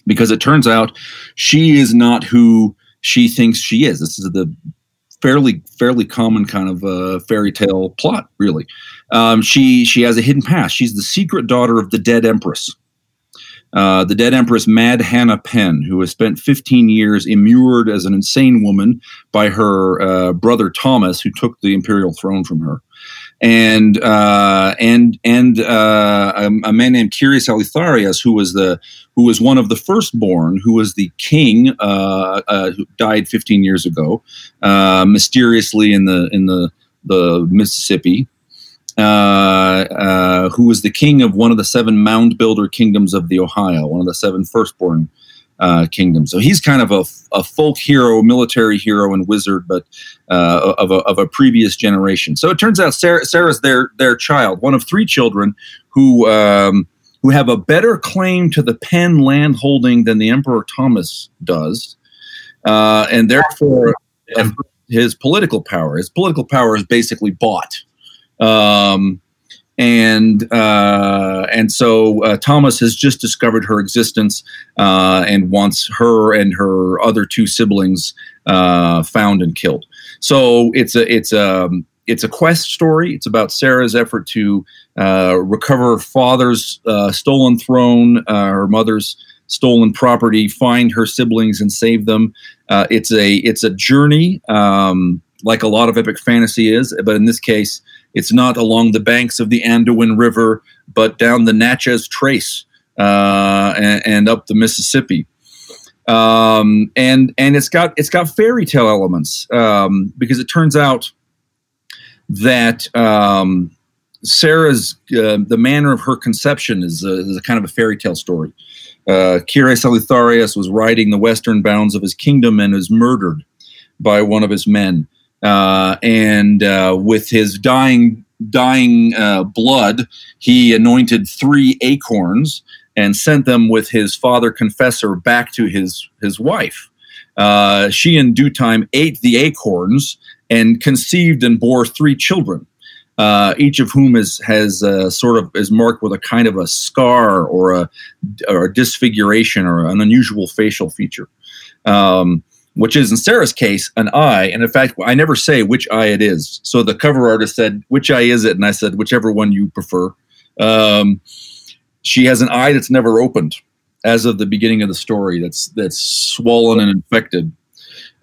because it turns out she is not who she thinks she is. This is the fairly fairly common kind of uh, fairy tale plot, really. Um, she she has a hidden past. She's the secret daughter of the dead empress. Uh, the dead empress Mad Hannah Penn, who has spent 15 years immured as an insane woman by her uh, brother Thomas, who took the imperial throne from her, and uh, and and uh, a, a man named Kyres Elytharias, who was the who was one of the firstborn, who was the king, uh, who died 15 years ago, mysteriously in the in the the Mississippi uh, uh, who was the king of one of the seven mound builder kingdoms of the Ohio, one of the seven firstborn uh, kingdoms. So he's kind of a, a folk hero, military hero, and wizard, but uh, of, a, of a previous generation. So it turns out Sarah, Sarah's their their child, one of three children who um, who have a better claim to the Penn land holding than the Emperor Thomas does, uh, and therefore his political power. His political power is basically bought um, and uh, and so uh, Thomas has just discovered her existence uh, and wants her and her other two siblings uh, found and killed. So it's a it's a it's a quest story. It's about Sarah's effort to uh, recover her father's uh, stolen throne, her mother's stolen property, find her siblings and save them. It's a it's a journey, um, like a lot of epic fantasy is, but in this case, it's not along the banks of the Anduin River, but down the Natchez Trace uh, and, and up the Mississippi. Um, and and it's got it's got fairy tale elements um, because it turns out that um, Sarah's uh, the manner of her conception is a, is a kind of a fairy tale story. Uh, Kyres Elytharias was riding the western bounds of his kingdom and was murdered by one of his men. Uh, and uh, with his dying dying uh, blood, he anointed three acorns and sent them with his father confessor back to his his wife. Uh, she, in due time, ate the acorns and conceived and bore three children. Uh, each of whom is has uh, sort of is marked with a kind of a scar or a or a disfiguration or an unusual facial feature. Um, which is in Sarah's case an eye. And in fact, I never say which eye it is. So the cover artist said, "Which eye is it?" And I said, "Whichever one you prefer." Um, she has an eye that's never opened as of the beginning of the story. That's that's swollen and infected.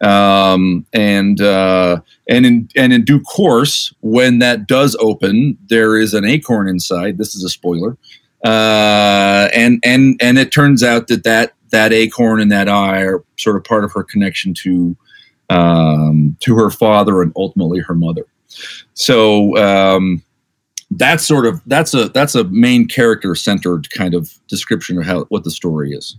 Um, and uh, and in and in due course, when that does open, there is an acorn inside. This is a spoiler. Uh, and and and it turns out that that that acorn and that eye are sort of part of her connection to um, to her father and ultimately her mother. So um, that's sort of that's a that's a main character centered kind of description of how what the story is.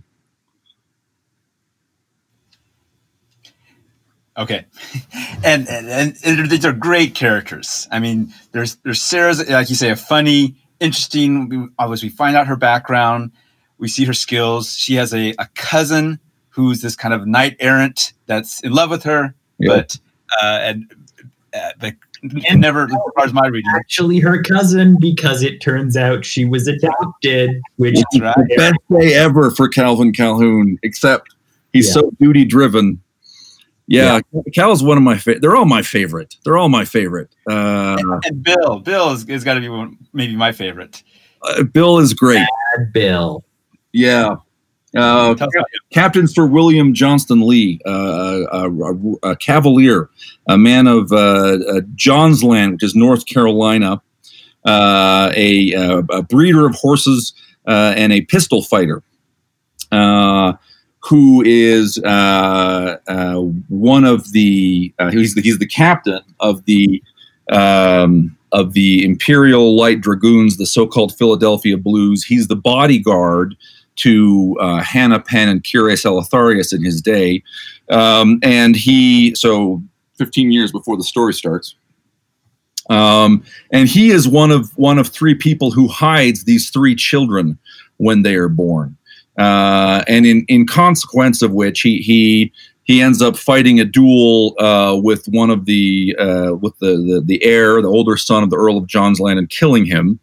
Okay, [laughs] and, and and these are great characters. I mean, there's there's Sarah's like you say a funny, interesting. Obviously, we find out her background, we see her skills. She has a, a cousin who's this kind of knight errant that's in love with her, but uh, and uh, the and never, as far as my reading, actually her cousin because it turns out she was adopted, which is right. best day ever for Calvin Calhoun. Except he's yeah. so duty driven yeah, yeah. Cal is one of my favorite. They're all my favorite. They're all my favorite. Uh, and, and, Bill, Bill is, is got to be one, maybe my favorite. Uh, Bill is great. Bad Bill. Yeah. Uh, Captain Sir William Johnston Lee, uh, a, a, a, cavalier, a man of uh, uh Johnsland, which is North Carolina, uh, a, a, breeder of horses, and a pistol fighter who is uh, uh, one of the uh, he's the, he's the captain of the um, of the Imperial Light Dragoons, the so-called Philadelphia Blues. He's the bodyguard to uh, Hannah Penn and Kyres Elytharias in his day, um, and he so 15 years before the story starts. Um, and he is one of one of three people who hides these three children when they are born. Uh, and in in consequence of which he he he ends up fighting a duel uh, with one of the uh, with the, the, the heir, the older son of the Earl of Johnsland, and killing him,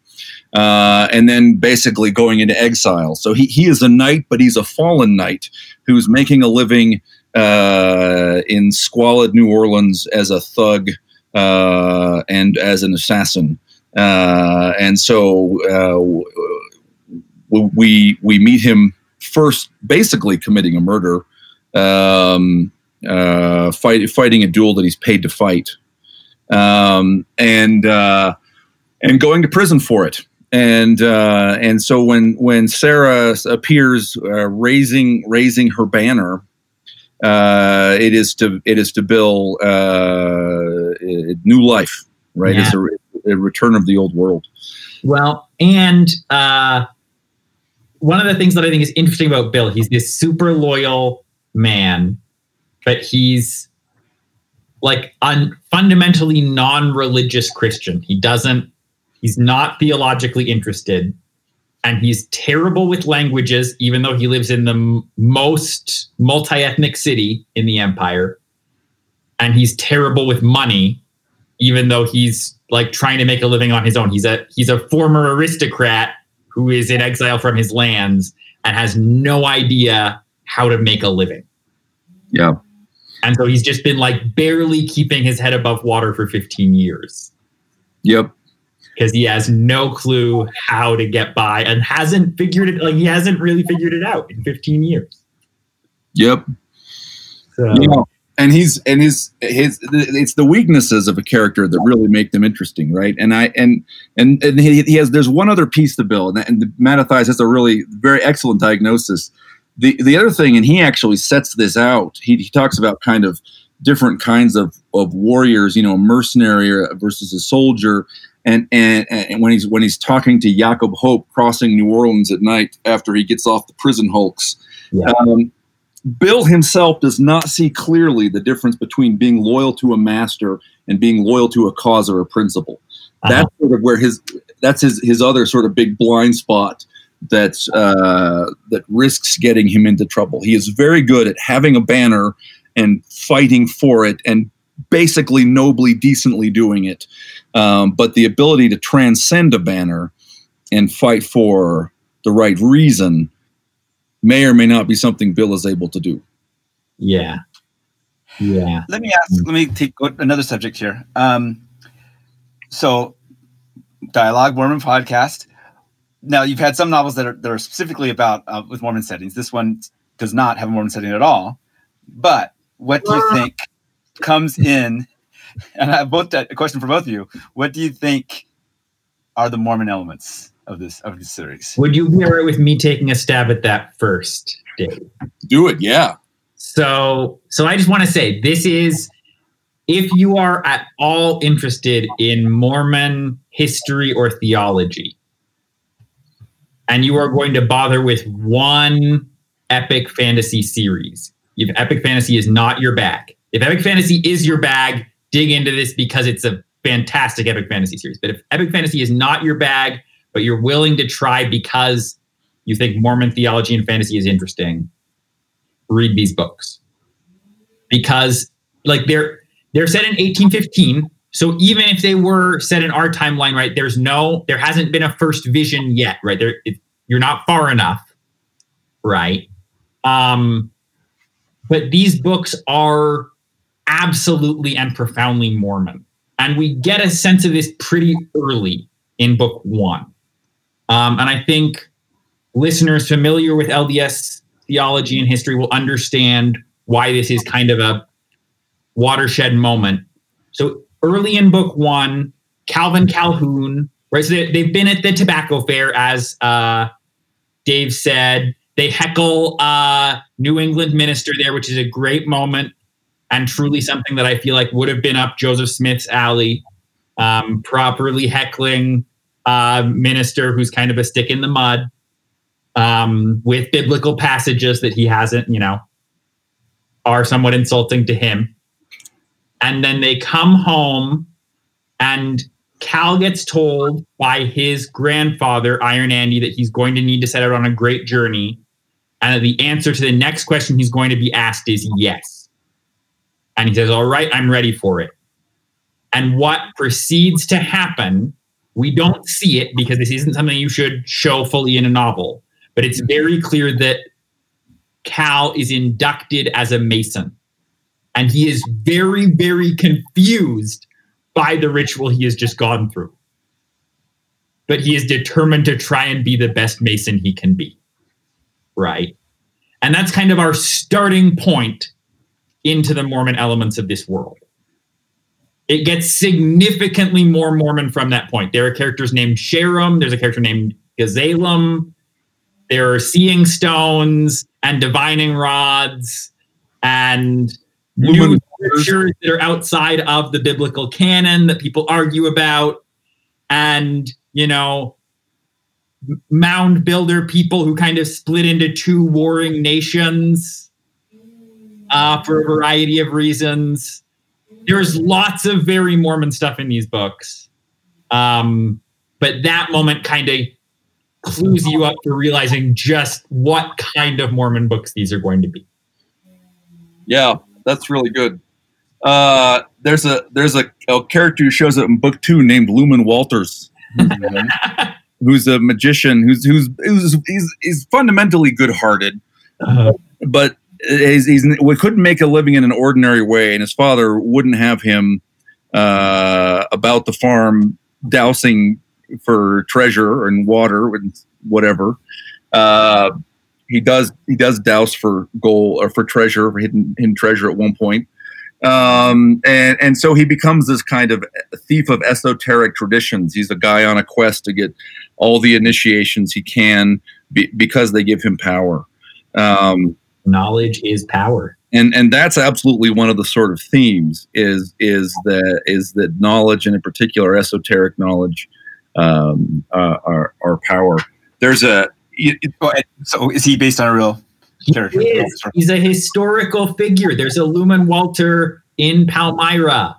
uh, and then basically going into exile. So he he is a knight, but he's a fallen knight who's making a living uh, in squalid New Orleans as a thug uh, and as an assassin, uh, and so we we meet him first basically committing a murder, um, uh, fight, fighting a duel that he's paid to fight, um, and uh, and going to prison for it. And uh, and so when when Sarah appears uh, raising raising her banner, uh, it is to it is to Bill uh, new life, right? Yeah. It's a, a, return of the old world. Well, and one of the things that I think is interesting about Bill, he's this super loyal man, but he's like un- fundamentally non-religious Christian. He doesn't he's not theologically interested and he's terrible with languages even though he lives in the m- most multi-ethnic city in the empire. And he's terrible with money even though he's like trying to make a living on his own. He's a he's a former aristocrat who is in exile from his lands and has no idea how to make a living. Yeah. And so he's just been like barely keeping his head above water for 15 years. Yep. Because he has no clue how to get by and hasn't figured it like he hasn't really figured it out in 15 years. Yep. So, yeah and he's and his his it's the weaknesses of a character that really make them interesting right and i and and, and he, he has there's one other piece to bill and, and mattathias has a really very excellent diagnosis the the other thing and he actually sets this out he, he talks about kind of different kinds of of warriors you know a mercenary versus a soldier and, and and when he's when he's talking to Jacob Hop crossing New Orleans at night after he gets off the prison hulks, yeah. um, Bill himself does not see clearly the difference between being loyal to a master and being loyal to a cause or a principle. Uh-huh. That's sort of where his that's his his other sort of big blind spot that's uh, that risks getting him into trouble. He is very good at having a banner and fighting for it and basically nobly decently doing it. Um, but the ability to transcend a banner and fight for the right reason may or may not be something Bill is able to do. Yeah. Yeah. Let me ask. Let me take another subject here. Um, so, dialogue Mormon podcast. Now, you've had some novels that are that are specifically about uh, with Mormon settings. This one does not have a Mormon setting at all. But what do you think comes in? [laughs] And I have both a question for both of you. What do you think are the Mormon elements of this of this series? Would you be alright with me taking a stab at that first, Dave? Do it, yeah. So, so I just want to say this is if you are at all interested in Mormon history or theology, and you are going to bother with one epic fantasy series, if epic fantasy is not your bag, if epic fantasy is your bag, dig into this because it's a fantastic epic fantasy series. But if epic fantasy is not your bag, but you're willing to try because you think Mormon theology and fantasy is interesting, read these books. Because like they're they're set in 1815 so even if they were set in our timeline right there's no there hasn't been a first vision yet right? There it, you're not far enough right? Um but these books are absolutely and profoundly mormon and we get a sense of this pretty early in book one um, and i think listeners familiar with lds theology and history will understand why this is kind of a watershed moment. So early in book one, Calvin Calhoun, right? So they, have been at the tobacco fair, as uh, Dave said. They heckle uh, New England minister there, which is a great moment and truly something that I feel like would have been up Joseph Smith's alley. Um, properly heckling uh, minister who's kind of a stick in the mud um, with biblical passages that he hasn't, you know, are somewhat insulting to him. And then they come home, and Cal gets told by his grandfather, Iron Andy, that he's going to need to set out on a great journey. And that the answer to the next question he's going to be asked is yes. And he says, All right, I'm ready for it. And what proceeds to happen, we don't see it because this isn't something you should show fully in a novel but it's very clear that Cal is inducted as a Mason. And he is very, very confused by the ritual he has just gone through. But he is determined to try and be the best Mason he can be. Right. And that's kind of our starting point into the Mormon elements of this world. It gets significantly more Mormon from that point. There are characters named Sharam, there's a character named Gazelem, there are seeing stones and divining rods and new scriptures that are outside of the biblical canon that people argue about and you know mound builder people who kind of split into two warring nations uh, for a variety of reasons there's lots of very mormon stuff in these books um, but that moment kind of clues you up to realizing just what kind of Mormon books these are going to be. Yeah, that's really good. Uh, there's a there's a, a, character who shows up in book two named Luman Walters, [laughs] who's a magician who's who's who's he's, he's fundamentally good hearted, uh-huh. but he's, he's we couldn't make a living in an ordinary way, and his father wouldn't have him uh, about the farm dousing for treasure and water and whatever. Uh, he does he does douse for gold or for treasure, for hidden hidden treasure at one point. Um, and and so he becomes this kind of thief of esoteric traditions. He's a guy on a quest to get all the initiations he can be, because they give him power. Um, Knowledge is power, and and that's absolutely one of the sort of themes is is that is that knowledge and in particular esoteric knowledge um, uh, our, our power. There's a so is he based on a real character? He is. He's a historical figure. There's a Luman Walter in Palmyra.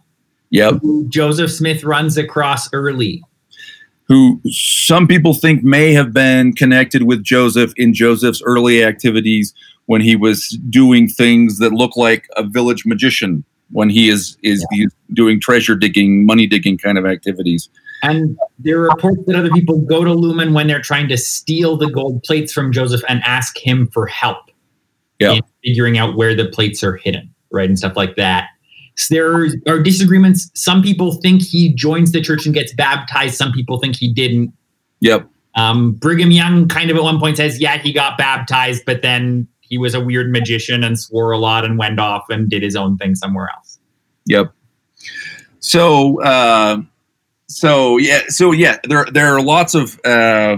Yep. Joseph Smith runs across early. Who some people think may have been connected with Joseph in Joseph's early activities when he was doing things that look like a village magician when he is is yeah. doing treasure digging, money digging kind of activities. And there are reports that other people go to Luman when they're trying to steal the gold plates from Joseph and ask him for help yeah. in figuring out where the plates are hidden. right, and stuff like that. So there are disagreements. Some people think he joins the church and gets baptized. Some people think he didn't. Yep. Um, Brigham Young kind of at one point says, yeah, he got baptized, but then he was a weird magician and swore a lot and went off and did his own thing somewhere else. Yep. So, uh, so yeah, so yeah, there there are lots of uh,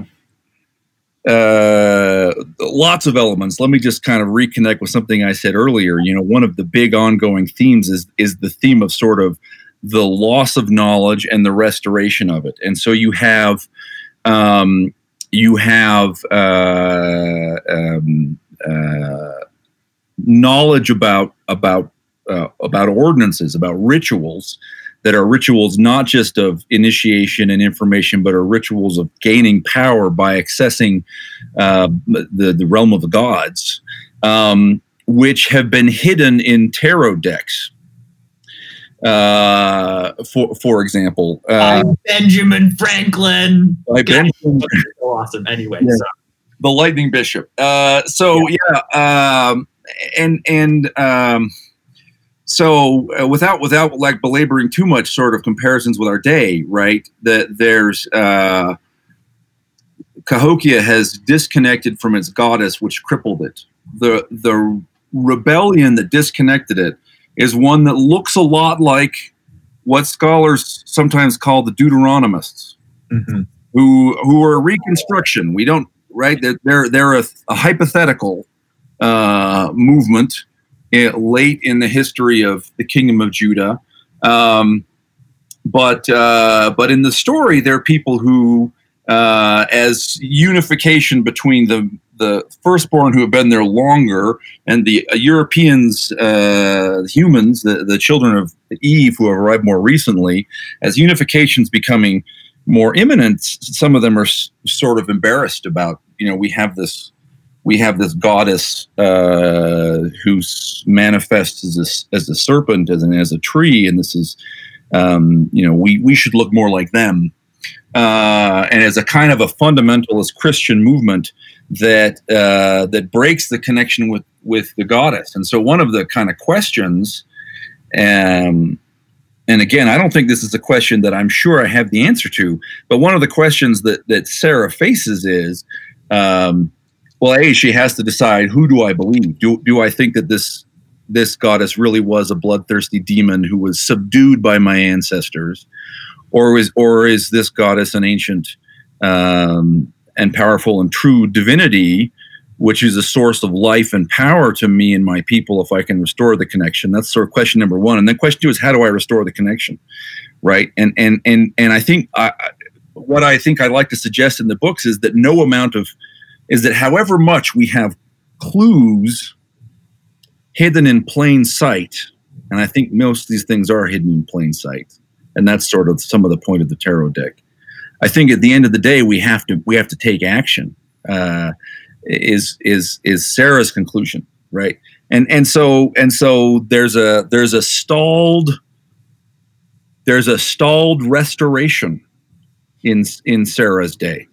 uh, lots of elements. Let me just kind of reconnect with something I said earlier. You know, one of the big ongoing themes is is the theme of sort of the loss of knowledge and the restoration of it. And so you have um, you have uh, um, knowledge about about uh, about ordinances, about rituals that are rituals not just of initiation and information, but are rituals of gaining power by accessing uh, the the realm of the gods, um, which have been hidden in tarot decks. Uh, for for example, uh, Benjamin Franklin. by Benjamin So [laughs] awesome. Anyway, Yeah. so the lightning bishop uh so yeah, um and and um so uh, without without like belaboring too much sort of comparisons with our day right that there's uh cahokia has disconnected from its goddess which crippled it the the rebellion that disconnected it is one that looks a lot like what scholars sometimes call the deuteronomists mhm. who who are reconstruction. We don't right. They're they're, they're a, a hypothetical uh, movement eh, late in the history of the kingdom of Judah. Um, but uh, but in the story, there are people who, uh, as unification between the the firstborn who have been there longer and the uh, Europeans, uh, humans, the, the children of Eve who have arrived more recently, as unification's becoming more imminent, some of them are s- sort of embarrassed about, you know, we have this, we have this goddess uh, who manifests as a, as a serpent, as an as a tree, and this is, um, you know, we we should look more like them, uh, and as a kind of a fundamentalist Christian movement that uh, that breaks the connection with with the goddess, and so one of the kind of questions. Um, and again, I don't think this is a question that I'm sure I have the answer to. But one of the questions that that Sarah faces is, um, well, a she has to decide who do I believe? Do do I think that this this goddess really was a bloodthirsty demon who was subdued by my ancestors, or is or is this goddess an ancient um, and powerful and true divinity? Which is a source of life and power to me and my people if I can restore the connection. That's sort of question number one. And then question two is how do I restore the connection? right and and and and i think I, what i think i like to suggest in the books is that no amount of is that however much we have clues hidden in plain sight and i think most of these things are hidden in plain sight and that's sort of some of the point of the tarot deck i think at the end of the day we have to we have to take action uh, is is is sarah's conclusion right and and so and so there's a there's a stalled there's a stalled restoration in in Sarah's day,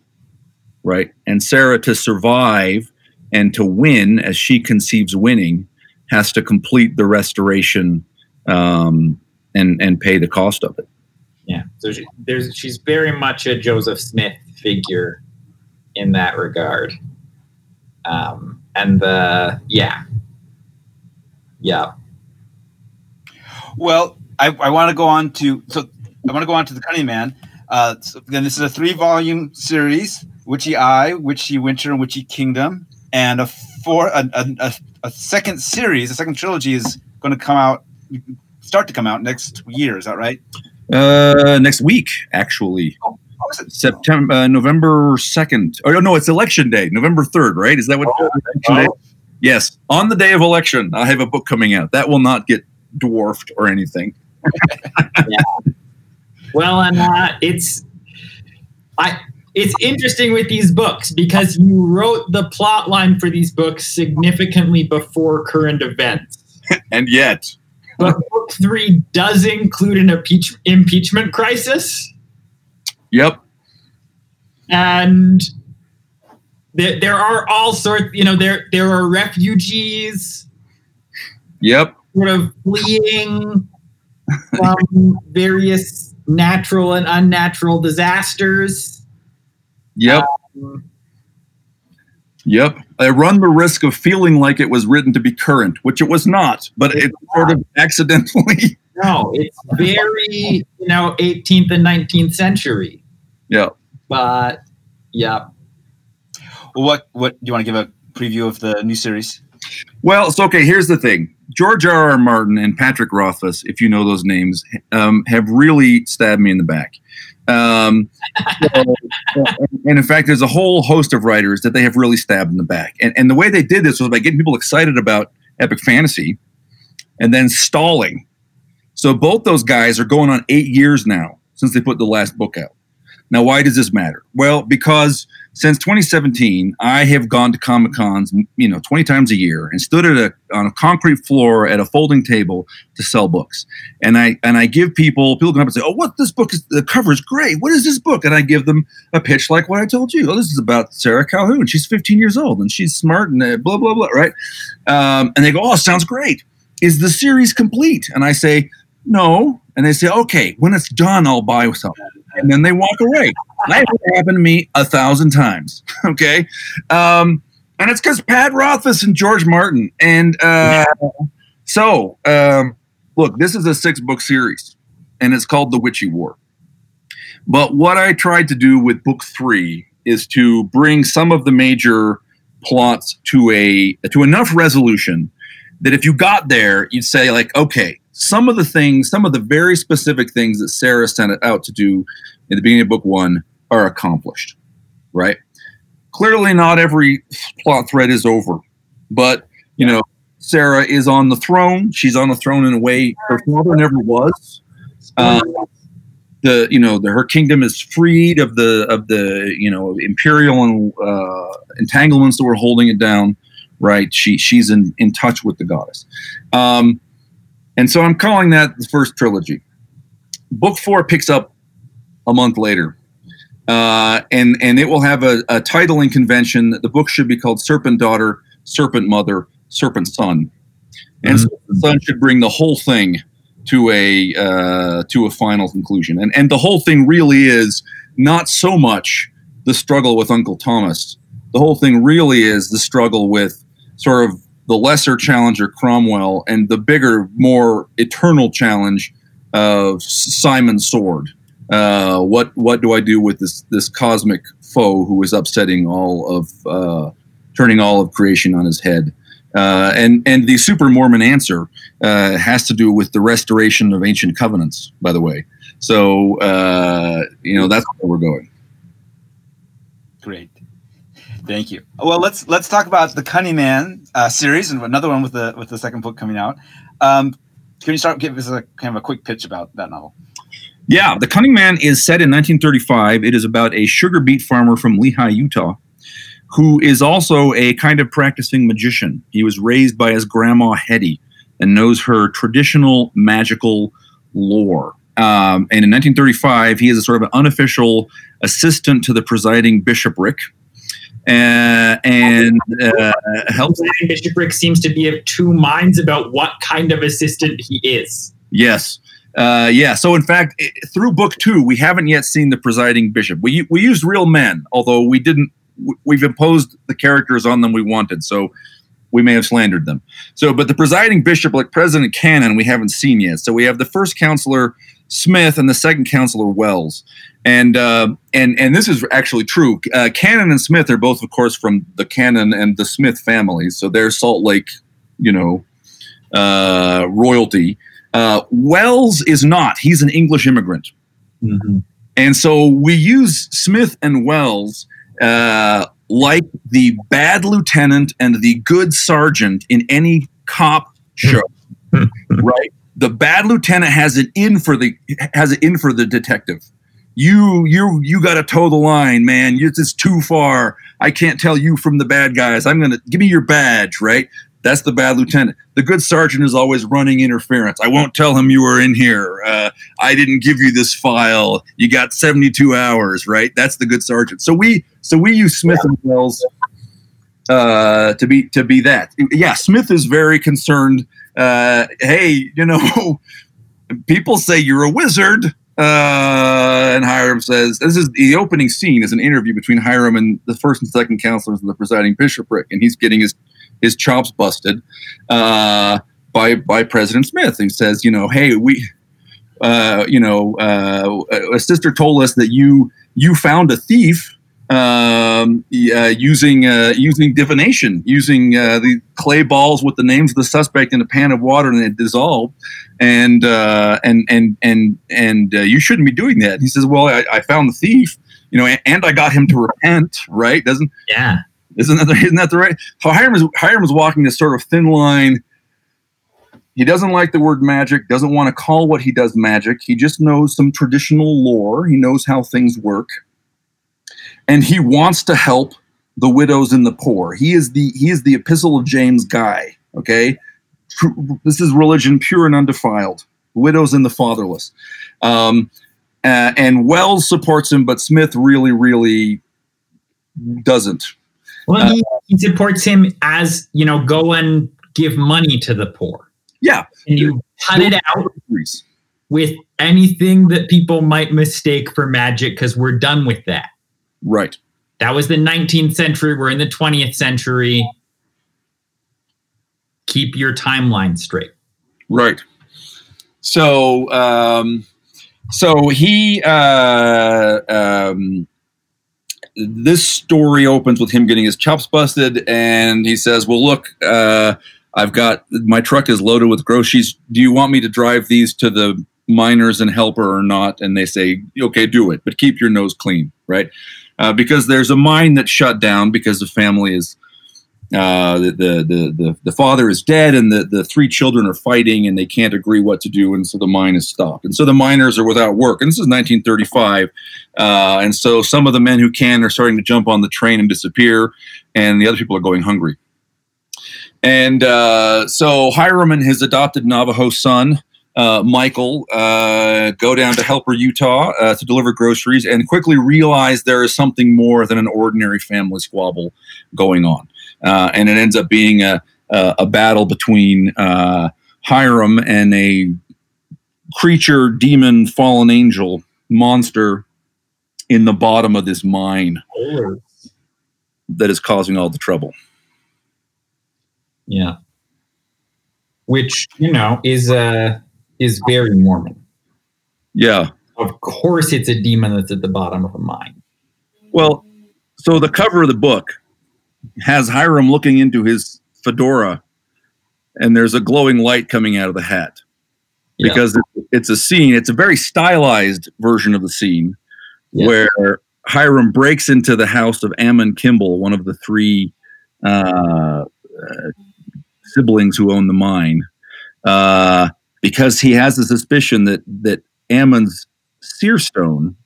right? And Sarah to survive and to win as she conceives winning has to complete the restoration um, and and pay the cost of it. yeah. So she, there's she's very much a Joseph Smith figure in that regard. Um, and the yeah, yeah. Well, I, I want to go on to so I want to go on to the Cunning Man. Uh, so then this is a three-volume series: Witchy Eye, Witchy Winter, and Witchy Kingdom, and a four a, a, a, a second series, a second trilogy is going to come out, start to come out next year. Is that right? Uh, next week, actually, How is it? September, uh, November second. Oh no, it's election day, November third, right? Is that what? election day? Yes, on the day of election, I have a book coming out that will not get dwarfed or anything. [laughs] Well, and uh, it's I it's interesting with these books because you wrote the plot line for these books significantly before current events. [laughs] And yet, But book three does include an impeach- impeachment crisis, yep, and there, there are all sorts. You know, there there are refugees. yep, sort of fleeing from various natural and unnatural disasters. Yep. Um, yep. I run the risk of feeling like it was written to be current, which it was not, but it sort of accidentally. [laughs] No, it's very, you know, 18th and 19th century. Yeah. But, yeah. What, what do you want to give a preview of the new series? Well, so okay. Here's the thing: George R. R. Martin and Patrick Rothfuss, if you know those names, um, have really stabbed me in the back. Um, so, [laughs] and in fact, there's a whole host of writers that they have really stabbed in the back. And, and the way they did this was by getting people excited about epic fantasy, and then stalling. So both those guys are going on eight years now since they put the last book out. Now, why does this matter? Well, because since 2017, I have gone to Comic Cons, you know, 20 times a year and stood at a on a concrete floor at a folding table to sell books. And I and I give people people come up and say, "Oh, what this book is? The cover is great. What is this book?" And I give them a pitch like what I told you. Oh, this is about Sarah Calhoun. She's 15 years old and she's smart and uh, blah blah blah. Right? Um, and they go, "Oh, sounds great. Is the series complete?" And I say, "No." And they say, "Okay, when it's done, I'll buy something." and then they walk away. That happened to me a thousand times. [laughs] Okay. Um, and it's because Pat Rothfuss and George Martin. And uh, so, um, look, this is a six book series, and it's called The Witchy War. But what I tried to do with book three is to bring some of the major plots to a to enough resolution that if you got there, you'd say like, okay, some of the things, some of the very specific things that Sarah sent it out to do in the beginning of book one are accomplished, right? Clearly, not every plot thread is over, but you know, Sarah is on the throne. She's on the throne in a way her father never was. Um, the you know the, her kingdom is freed of the of the you know imperial and uh, entanglements that were holding it down. Right, she she's in in touch with the goddess. Um, and so I'm calling that the first trilogy. Book four picks up a month later. Uh, and and it will have a, a titling convention. The book should be called Serpent Daughter, Serpent Mother, Serpent Son, and mm-hmm. the son should bring the whole thing to a uh, to a final conclusion. And and the whole thing really is not so much the struggle with Uncle Thomas. The whole thing really is the struggle with sort of the lesser challenger Cromwell and the bigger, more eternal challenge of Simon's sword. Uh, what what do I do with this this cosmic foe who is upsetting all of uh, turning all of creation on his head? Uh, and and the super Mormon answer uh, has to do with the restoration of ancient covenants. By the way, so uh, you know that's where we're going. Great. Thank you. Well, let's let's talk about the Cunning Man uh, series and another one with the with the second book coming out. Um, can you start give us a kind of a quick pitch about that novel? Yeah, The Cunning Man is set in 1935. It is about a sugar beet farmer from Lehi, Utah, who is also a kind of practicing magician. He was raised by his grandma Hetty and knows her traditional magical lore. Um, and in 1935, he is a sort of an unofficial assistant to the presiding bishopric uh, and uh, helps. Bishopric seems to be of two minds about what kind of assistant he is. Yes. Uh, yeah. So, in fact, through book two, we haven't yet seen the presiding bishop. We we used real men, although we didn't. We've imposed the characters on them we wanted, so we may have slandered them. So, but the presiding bishop, like President Cannon, we haven't seen yet. So we have the first counselor Smith and the second counselor Wells and uh, and and this is actually true. Uh, Cannon and Smith are both, of course, from the Cannon and the Smith families, so they're Salt Lake, you know, uh, royalty. Uh, Wells is not; he's an English immigrant, mm-hmm. and so we use Smith and Wells uh, like the bad lieutenant and the good sergeant in any cop show, [laughs] right? The bad lieutenant has it in for the has it in for the detective you you you got to toe the line, man. It's just too far. I can't tell you from the bad guys. I'm gonna give me your badge, right? That's the bad lieutenant. The good sergeant is always running interference. I won't tell him you were in here. Uh, I didn't give you this file. You got 72 hours, right? That's the good sergeant. So we so we use Smith and Wells uh, to be to be that. Yeah, Smith is very concerned. Uh, hey, you know, [laughs] people say you're a wizard. Uh, and Hiram says, "This is the opening scene is an interview between Hiram and the first and second counselors of the presiding bishopric, and he's getting his his chops busted uh, by by President Smith. He says, you know, hey, we, uh, you know, uh, a sister told us that you you found a thief um, uh, using uh, using divination, using uh, the clay balls with the names of the suspect in a pan of water and it dissolved, and uh, and and and and uh, you shouldn't be doing that. He says, "Well, I, I found the thief, you know, and, and, I got him to repent, right? Doesn't yeah? Isn't that the, isn't that the right? So Hiram is Hiram is walking this sort of thin line." He doesn't like the word magic, doesn't want to call what he does magic. He just knows some traditional lore. He knows how things work and he wants to help the widows and the poor. He is the he is the epistle of James guy. Okay, this is religion pure and undefiled. Widows and the fatherless. Um, uh, and Wells supports him, but Smith really, really doesn't. Well, he, uh, he supports him as you know, go and give money to the poor. Yeah, and you cut it out with anything that people might mistake for magic because we're done with that. Right. That was the 19th century. We're in the 20th century. Keep your timeline straight. Right. So, um, so he, uh, um, this story opens with him getting his chops busted, and he says, "Well, look, uh, I've got my truck is loaded with groceries. Do you want me to drive these to the miners and Helper or not?" And they say, "Okay, do it, but keep your nose clean." Right uh, because there's a mine that's shut down because the family is uh, the, the, the the father is dead and the the three children are fighting and they can't agree what to do. And so the mine is stopped and so the miners are without work. And this is 1935 uh, and so some of the men who can are starting to jump on the train and disappear and the other people are going hungry. And uh, so Hiram and his adopted Navajo son uh, Michael uh, go down to Helper, Utah uh, to deliver groceries and quickly realize there is something more than an ordinary family squabble going on. Uh, and it ends up being a, a, a battle between uh, Hiram and a creature, demon, fallen angel monster in the bottom of this mine that is causing all the trouble. Yeah. Which, you know, is a is very Mormon. Yeah. Of course, it's a demon that's at the bottom of a mine. Well, so the cover of the book has Hiram looking into his fedora, and there's a glowing light coming out of the hat yeah. because it's a scene. It's a very stylized version of the scene yeah. where Hiram breaks into the house of Ammon Kimball, one of the three uh, uh, siblings who own the mine. Uh, because he has a suspicion that that Ammon's seer stone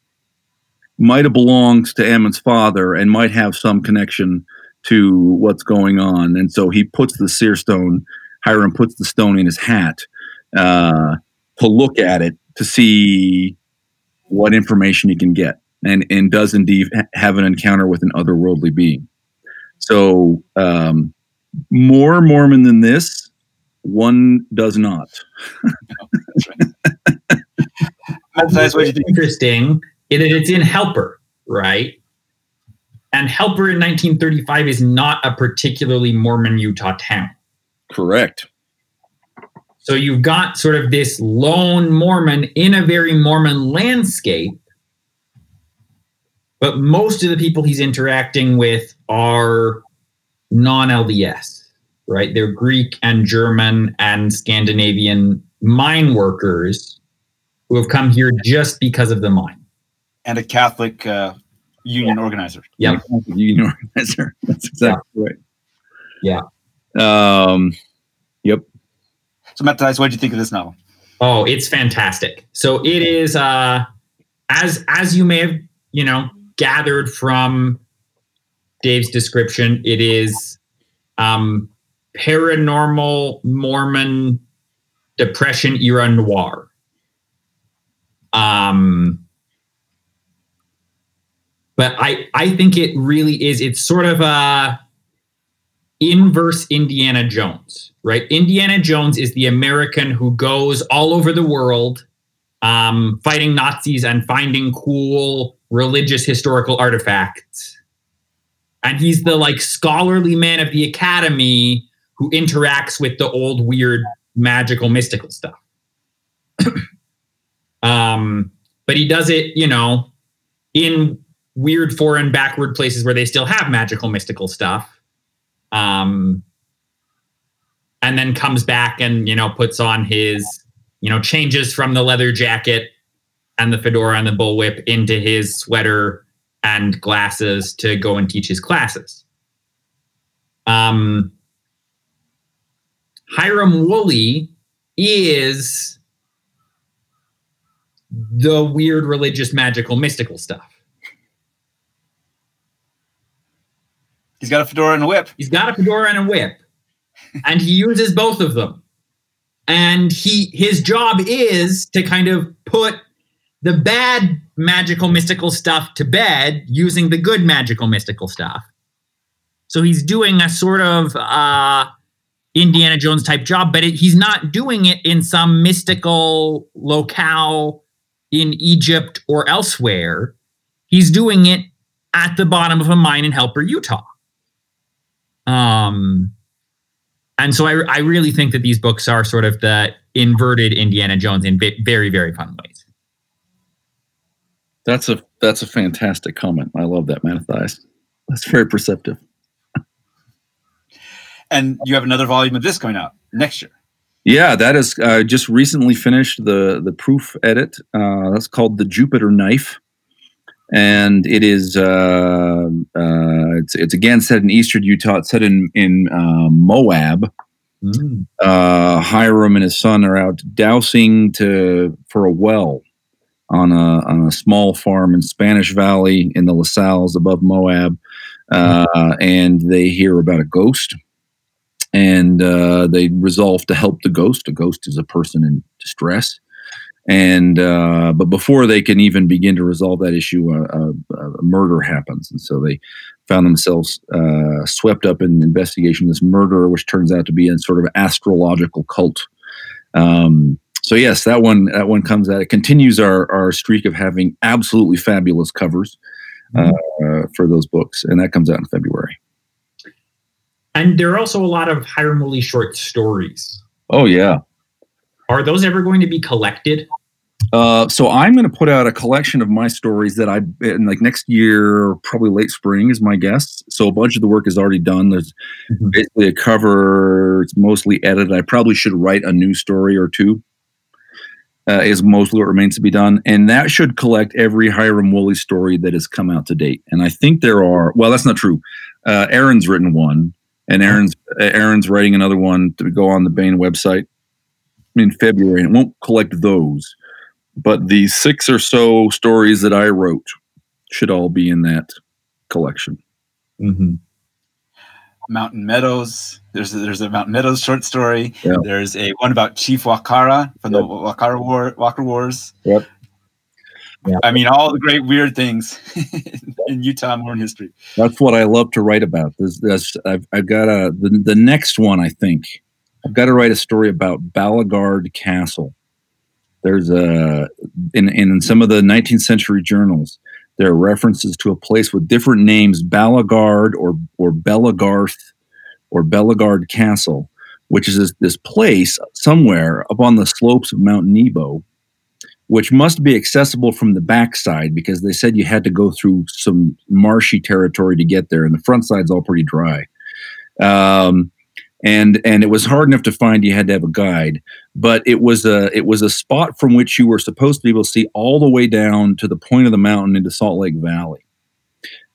might have belonged to Ammon's father and might have some connection to what's going on. And so he puts the seer stone, Hiram puts the stone in his hat uh, to look at it to see what information he can get and, and does indeed have an encounter with an otherworldly being. So, um, more Mormon than this, one does not. That's what interesting. It, it's in Helper, right? And Helper in 1935 is not a particularly Mormon Utah town. Correct. So you've got sort of this lone Mormon in a very Mormon landscape, but most of the people he's interacting with are non LDS right? They're Greek and German and Scandinavian mine workers who have come here just because of the mine. And a Catholic uh, union yeah. organizer. Yeah. Union organizer. That's exactly yeah. right. Yeah. Um, yep. So, Matt what did you think of this novel? Oh, it's fantastic. So it is, uh, as as you may have, you know, gathered from Dave's description, it is um, paranormal Mormon depression era noir. Um, but I I think it really is. It's sort of a inverse Indiana Jones, right? Indiana Jones is the American who goes all over the world um, fighting Nazis and finding cool religious historical artifacts. And he's the like scholarly man of the academy who interacts with the old weird magical mystical stuff. [clears throat] um, but he does it, you know, in weird foreign backward places where they still have magical mystical stuff um, and then comes back and you know puts on his you know changes from the leather jacket and the fedora and the bullwhip into his sweater and glasses to go and teach his classes. Um, Hiram Woolley is the weird religious, magical, mystical stuff. He's got a fedora and a whip. He's got a fedora and a whip, [laughs] and he uses both of them. And he his job is to kind of put the bad magical mystical stuff to bed using the good magical mystical stuff. So he's doing a sort of uh, Indiana Jones type job, but it, he's not doing it in some mystical locale in Egypt or elsewhere. He's doing it at the bottom of a mine in Helper, Utah. Um, and so I, I really think that these books are sort of the inverted Indiana Jones in very, very fun ways. That's a that's a fantastic comment. I love that, Mattathias. That's very perceptive. And you have another volume of this going out next year. Yeah, that is uh, just recently finished the the proof edit. Uh, that's called the Jupiter Knife and it is uh, uh, it's it's again set in eastern Utah. It's set in in uh, Moab. Mm. Uh, Hiram and his son are out dowsing to for a well on a on a small farm in Spanish Valley in the La Sals above Moab, mm. and they hear about a ghost. And uh, they resolve to help the ghost. A ghost is a person in distress and uh, but before they can even begin to resolve that issue, a, a, a murder happens, and so they found themselves uh, swept up in investigation this murder, which turns out to be a sort of astrological cult. Um, so yes, that one that one comes out. It continues our our streak of having absolutely fabulous covers uh, mm-hmm. for those books, and that comes out in February. And there are also a lot of Hiram Woolley short stories. Oh yeah, are those ever going to be collected? Uh, so I'm going to put out a collection of my stories that I in like next year, probably late spring is my guess. So a bunch of the work is already done. There's mm-hmm. basically a cover. It's mostly edited. I probably should write a new story or two. Uh, is mostly what remains to be done, and that should collect every Hiram Woolley story that has come out to date. And I think there are. Well, that's not true. Uh, Aaron's written one, and Aaron's Aaron's writing another one to go on the Baen website in February, and it won't collect those. But the six or so stories that I wrote should all be in that collection. Mm-hmm. Mountain Meadows. There's a, there's a Mountain Meadows short story. Yeah. There's a one about Chief Wakara from yep. the Wakara War, Walker Wars. Yep. Yeah. I mean, all the great weird things [laughs] in Utah Mormon history. That's what I love to write about. There's, there's, I've, I've got a the, the next one. I think I've got to write a story about Balagard Castle. There's a in in some of the 19th century journals. There are references to a place with different names, Balagard or or Belagarth or Belagard Castle, which is this, this place somewhere up on the slopes of Mount Nebo, which must be accessible from the backside because they said you had to go through some marshy territory to get there, and the front side's all pretty dry. Um, and and it was hard enough to find. You had to have a guide, but it was a it was a spot from which you were supposed to be able to see all the way down to the point of the mountain into Salt Lake Valley.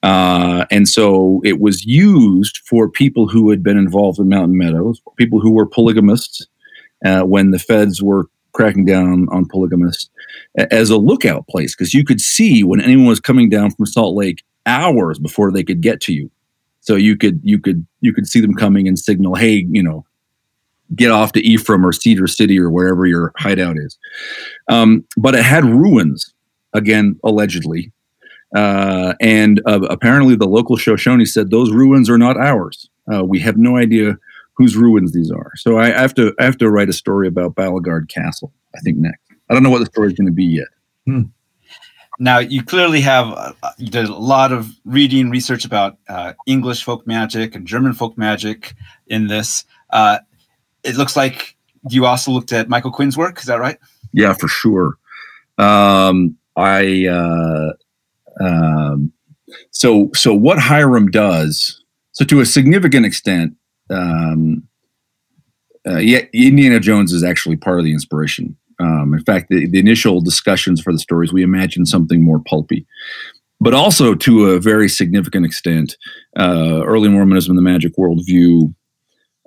Uh, and so it was used for people who had been involved in Mountain Meadows, people who were polygamists uh, when the feds were cracking down on polygamists as a lookout place because you could see when anyone was coming down from Salt Lake hours before they could get to you. So you could you could you could see them coming and signal, hey, you know, get off to Ephraim or Cedar City or wherever your hideout is. Um, but it had ruins again, allegedly. Uh, and uh, apparently, the local Shoshone said those ruins are not ours. Uh, we have no idea whose ruins these are. So I have to I have to write a story about Balagard Castle. I think next. I don't know what the story is going to be yet. Hmm. Now you clearly have uh, you did a lot of reading research about uh, English folk magic and German folk magic in this. Uh, it looks like you also looked at Michael Quinn's work. Is that right? Yeah, for sure. Um, I uh, um, so so what Hiram does. So to a significant extent, um, uh, yeah, Indiana Jones is actually part of the inspiration. Um, in fact, the, the initial discussions for the stories, we imagined something more pulpy. But also, to a very significant extent, uh, early Mormonism and the magic worldview,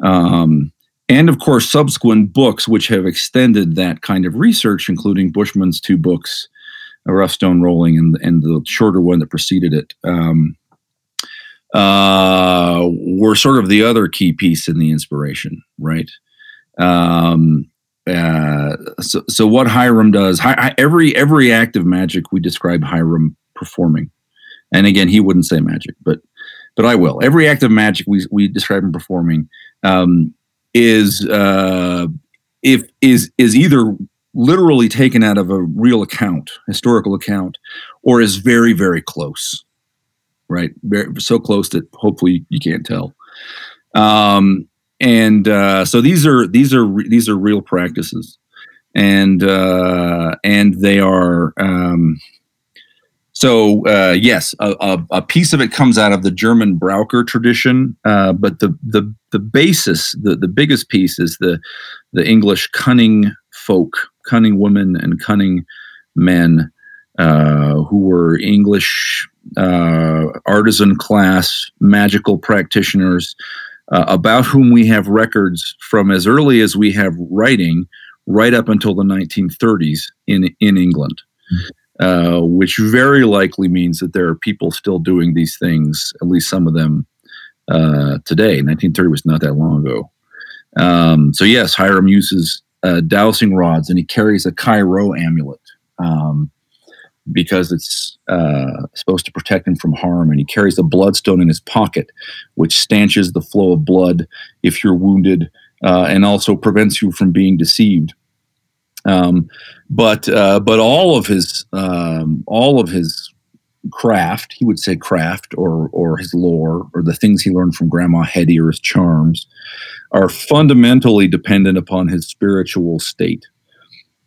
um, and of course, subsequent books which have extended that kind of research, including Bushman's two books, A Rough Stone Rolling and, and the shorter one that preceded it. Um, uh, were sort of the other key piece in the inspiration, right? Um, uh, so, so what Hiram does, hi, every every act of magic we describe Hiram performing, and again, he wouldn't say magic, but but I will. Every act of magic we we describe him performing um, is uh, if is is either literally taken out of a real account, historical account, or is very very close right? Very, so close that hopefully you can't tell. Um, and uh, so these are these are these are real practices, and uh, and they are. Um, so uh, yes, a, a, a, piece of it comes out of the German Braucher tradition, uh, but the the the basis, the the biggest piece is the the English cunning folk, cunning women, and cunning men uh, who were English uh, artisan class magical practitioners uh, about whom we have records from as early as we have writing right up until the 1930s in, in England. Uh, which very likely means that there are people still doing these things, at least some of them uh, today. 1930 was not that long ago. Um, so, yes, Hiram uses uh, dowsing rods and he carries a Cairo amulet. Um, because it's uh, supposed to protect him from harm. And he carries a bloodstone in his pocket, which stanches the flow of blood if you're wounded uh, and also prevents you from being deceived. Um, but uh, but all of his um, all of his craft, he would say craft or or his lore or the things he learned from Grandma Hetty or his charms, are fundamentally dependent upon his spiritual state.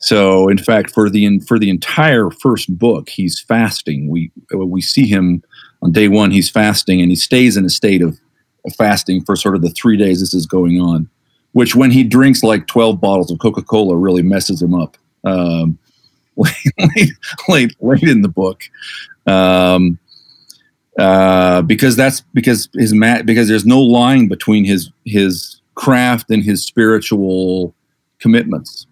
So, in fact, for the for the entire first book, he's fasting. We we see him on day one. He's fasting, and he stays in a state of, of fasting for sort of the three days this is going on. Which, when he drinks like twelve bottles of Coca Cola, really messes him up. Um, [laughs] late, late, late, late in the book, um, uh, because that's because his mat because there's no line between his his craft and his spiritual commitments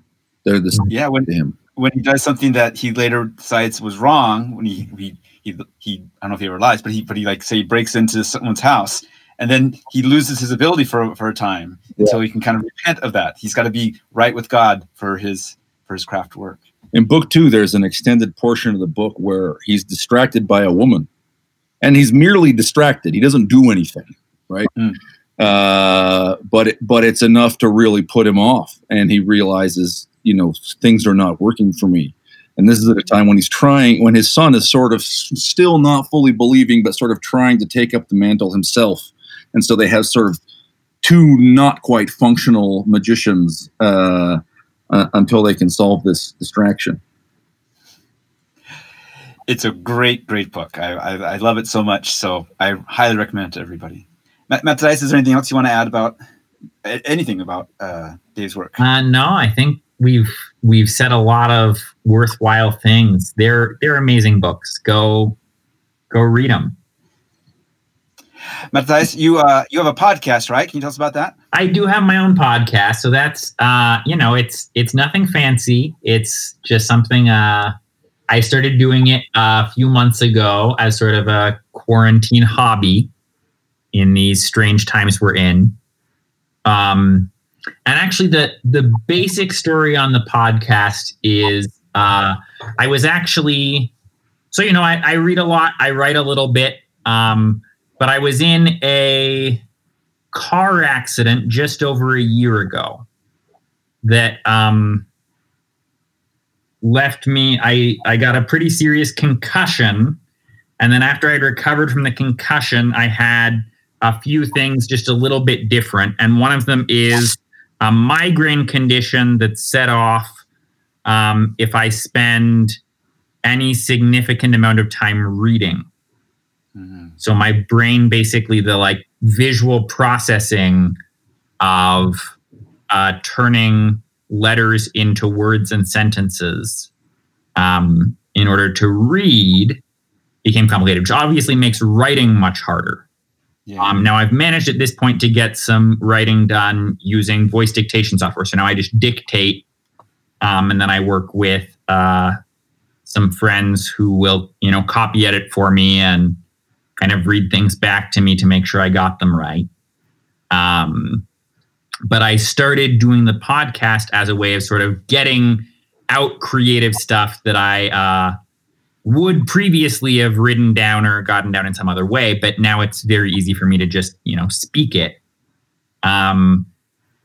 they're the same yeah when him. when he does something that he later decides was wrong when he he he, he I don't know if he ever lies but he but he like say he breaks into someone's house and then he loses his ability for for a time yeah. so he can kind of repent of that. He's got to be right with God for his for his craft work. In book two there's an extended portion of the book where he's distracted by a woman and he's merely distracted. He doesn't do anything right? Mm. uh, but it, but it's enough to really put him off and he realizes you know things are not working for me. And this is at a time when he's trying when his son is sort of still not fully believing but sort of trying to take up the mantle himself. And so they have sort of two not quite functional magicians uh, uh, until they can solve this distraction. It's a great great book. I, I, I love it so much. So i highly recommend it to everybody. Matt, matt is there anything else you want to add about anything about uh, dave's work? Uh, no i think we've we've said a lot of worthwhile things. They're they're amazing books. Go go read them. Matthias, you uh, you have a podcast, right? Can you tell us about that? I do have my own podcast, so that's uh, you know, it's it's nothing fancy. It's just something uh, I started doing it a few months ago as sort of a quarantine hobby in these strange times we're in. Um, and actually, the the basic story on the podcast is uh, I was actually so you know I, I read a lot, I write a little bit, um, but I was in a car accident just over a year ago that um, left me. I I got a pretty serious concussion, and then after I'd recovered from the concussion, I had a few things just a little bit different, and one of them is a migraine condition that set off um, if I spend any significant amount of time reading. Mm-hmm. So my brain basically the like visual processing of uh, turning letters into words and sentences um, in order to read became complicated, which obviously makes writing much harder. Yeah. Um, now I've managed at this point to get some writing done using voice dictation software. So now I just dictate, um, and then I work with uh, some friends who will, you know, copy edit for me and kind of read things back to me to make sure I got them right. Um, but I started doing the podcast as a way of sort of getting out creative stuff that I uh, would previously have written down or gotten down in some other way. But now it's very easy for me to just, you know, speak it. Um,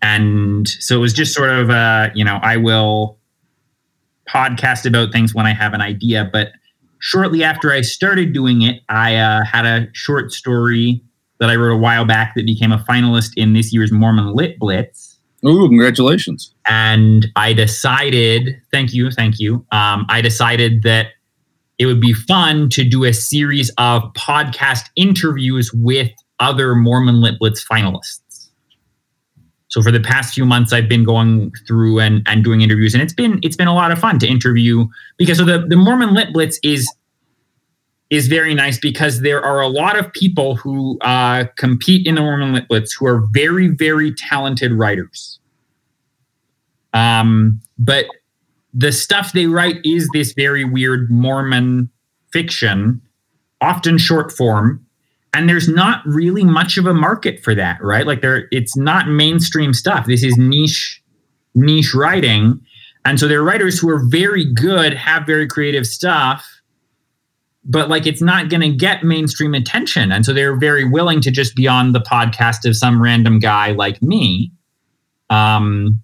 and so it was just sort of, uh, you know, I will podcast about things when I have an idea, but shortly after I started doing it, I uh, had a short story that I wrote a while back that became a finalist in this year's Mormon Lit Blitz. Ooh, congratulations. And I decided, thank you, thank you. Um, I decided that it would be fun to do a series of podcast interviews with other Mormon Lit Blitz finalists. So for the past few months, I've been going through and, and doing interviews, and it's been it's been a lot of fun to interview because so the, the Mormon Lit Blitz is is very nice because there are a lot of people who uh, compete in the Mormon Lit Blitz who are very very talented writers. Um, but the stuff they write is this very weird Mormon fiction, often short form, and there's not really much of a market for that right? Like there it's not mainstream stuff. This is niche niche writing. And so there are writers who are very good have very creative stuff but like it's not going to get mainstream attention. And so they're very willing to just be on the podcast of some random guy like me. Um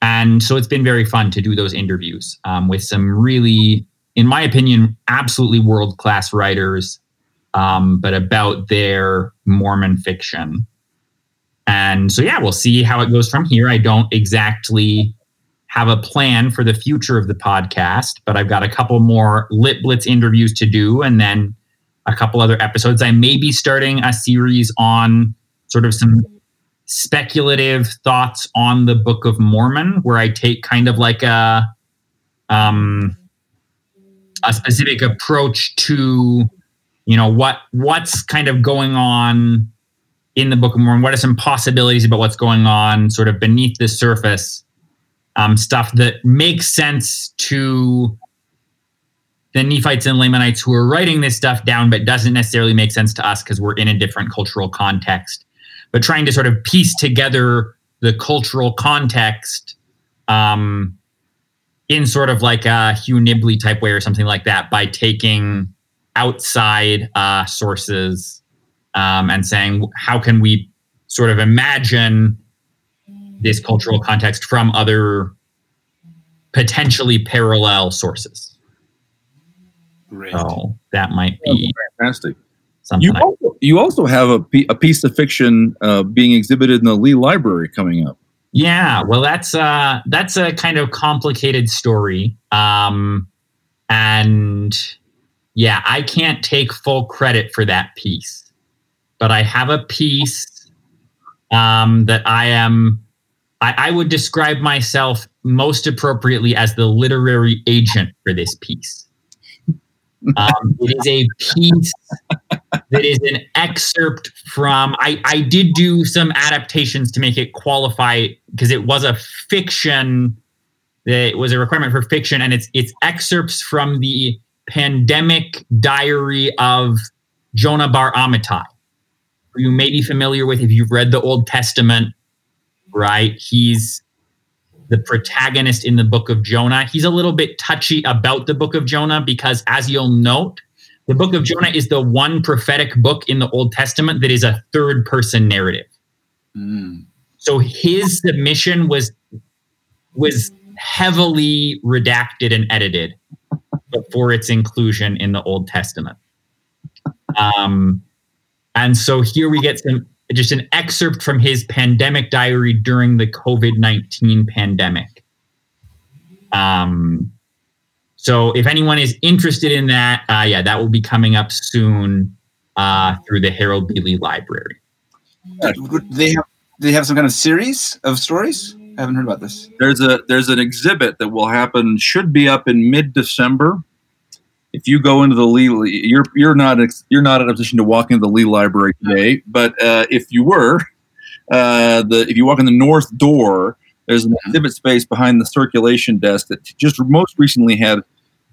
and so it's been very fun to do those interviews um, with some really in my opinion absolutely world class writers um, but about their Mormon fiction. And so, yeah, we'll see how it goes from here. I don't exactly have a plan for the future of the podcast, but I've got a couple more Lit Blitz interviews to do and then a couple other episodes. I may be starting a series on sort of some speculative thoughts on the Book of Mormon, where I take kind of like a um, a specific approach to you know what what's kind of going on in the Book of Mormon. What are some possibilities about what's going on, sort of beneath the surface? Um, stuff that makes sense to the Nephites and Lamanites who are writing this stuff down, but doesn't necessarily make sense to us because we're in a different cultural context. But trying to sort of piece together the cultural context um, in sort of like a Hugh Nibley type way or something like that by taking outside uh, sources um, and saying how can we sort of imagine this cultural context from other potentially parallel sources. Great. So that might be fantastic. Something you also, you also have a, a piece of fiction uh, being exhibited in the Lee Library coming up. Yeah, well, that's uh, that's a kind of complicated story, um, and yeah, I can't take full credit for that piece, but I have a piece um, that I am. I, I would describe myself most appropriately as the literary agent for this piece. [laughs] Um, it is a piece that is an excerpt from. I, I did do some adaptations to make it qualify because it was a fiction. It was a requirement for fiction, and it's it's excerpts from the pandemic diary of Jonah bar Amittai, who you may be familiar with if you've read the Old Testament, right? He's the protagonist in the book of Jonah. He's a little bit touchy about the book of Jonah because, as you'll note, the book of Jonah is the one prophetic book in the Old Testament that is a third person narrative. Mm. So his submission was was heavily redacted and edited before its inclusion in the Old Testament. Um, and so here we get some just an excerpt from his pandemic diary during the COVID 19 pandemic. Um, so if anyone is interested in that, uh, yeah, that will be coming up soon uh, through the Harold B. Lee Library. They have they have some kind of series of stories. I haven't heard about this. There's a there's an exhibit that will happen. Should be up in mid December. If you go into the Lee, you're you're not you're not in a position to walk into the Lee Library today. But uh, if you were, uh, the if you walk in the north door, there's an exhibit space behind the circulation desk that just most recently had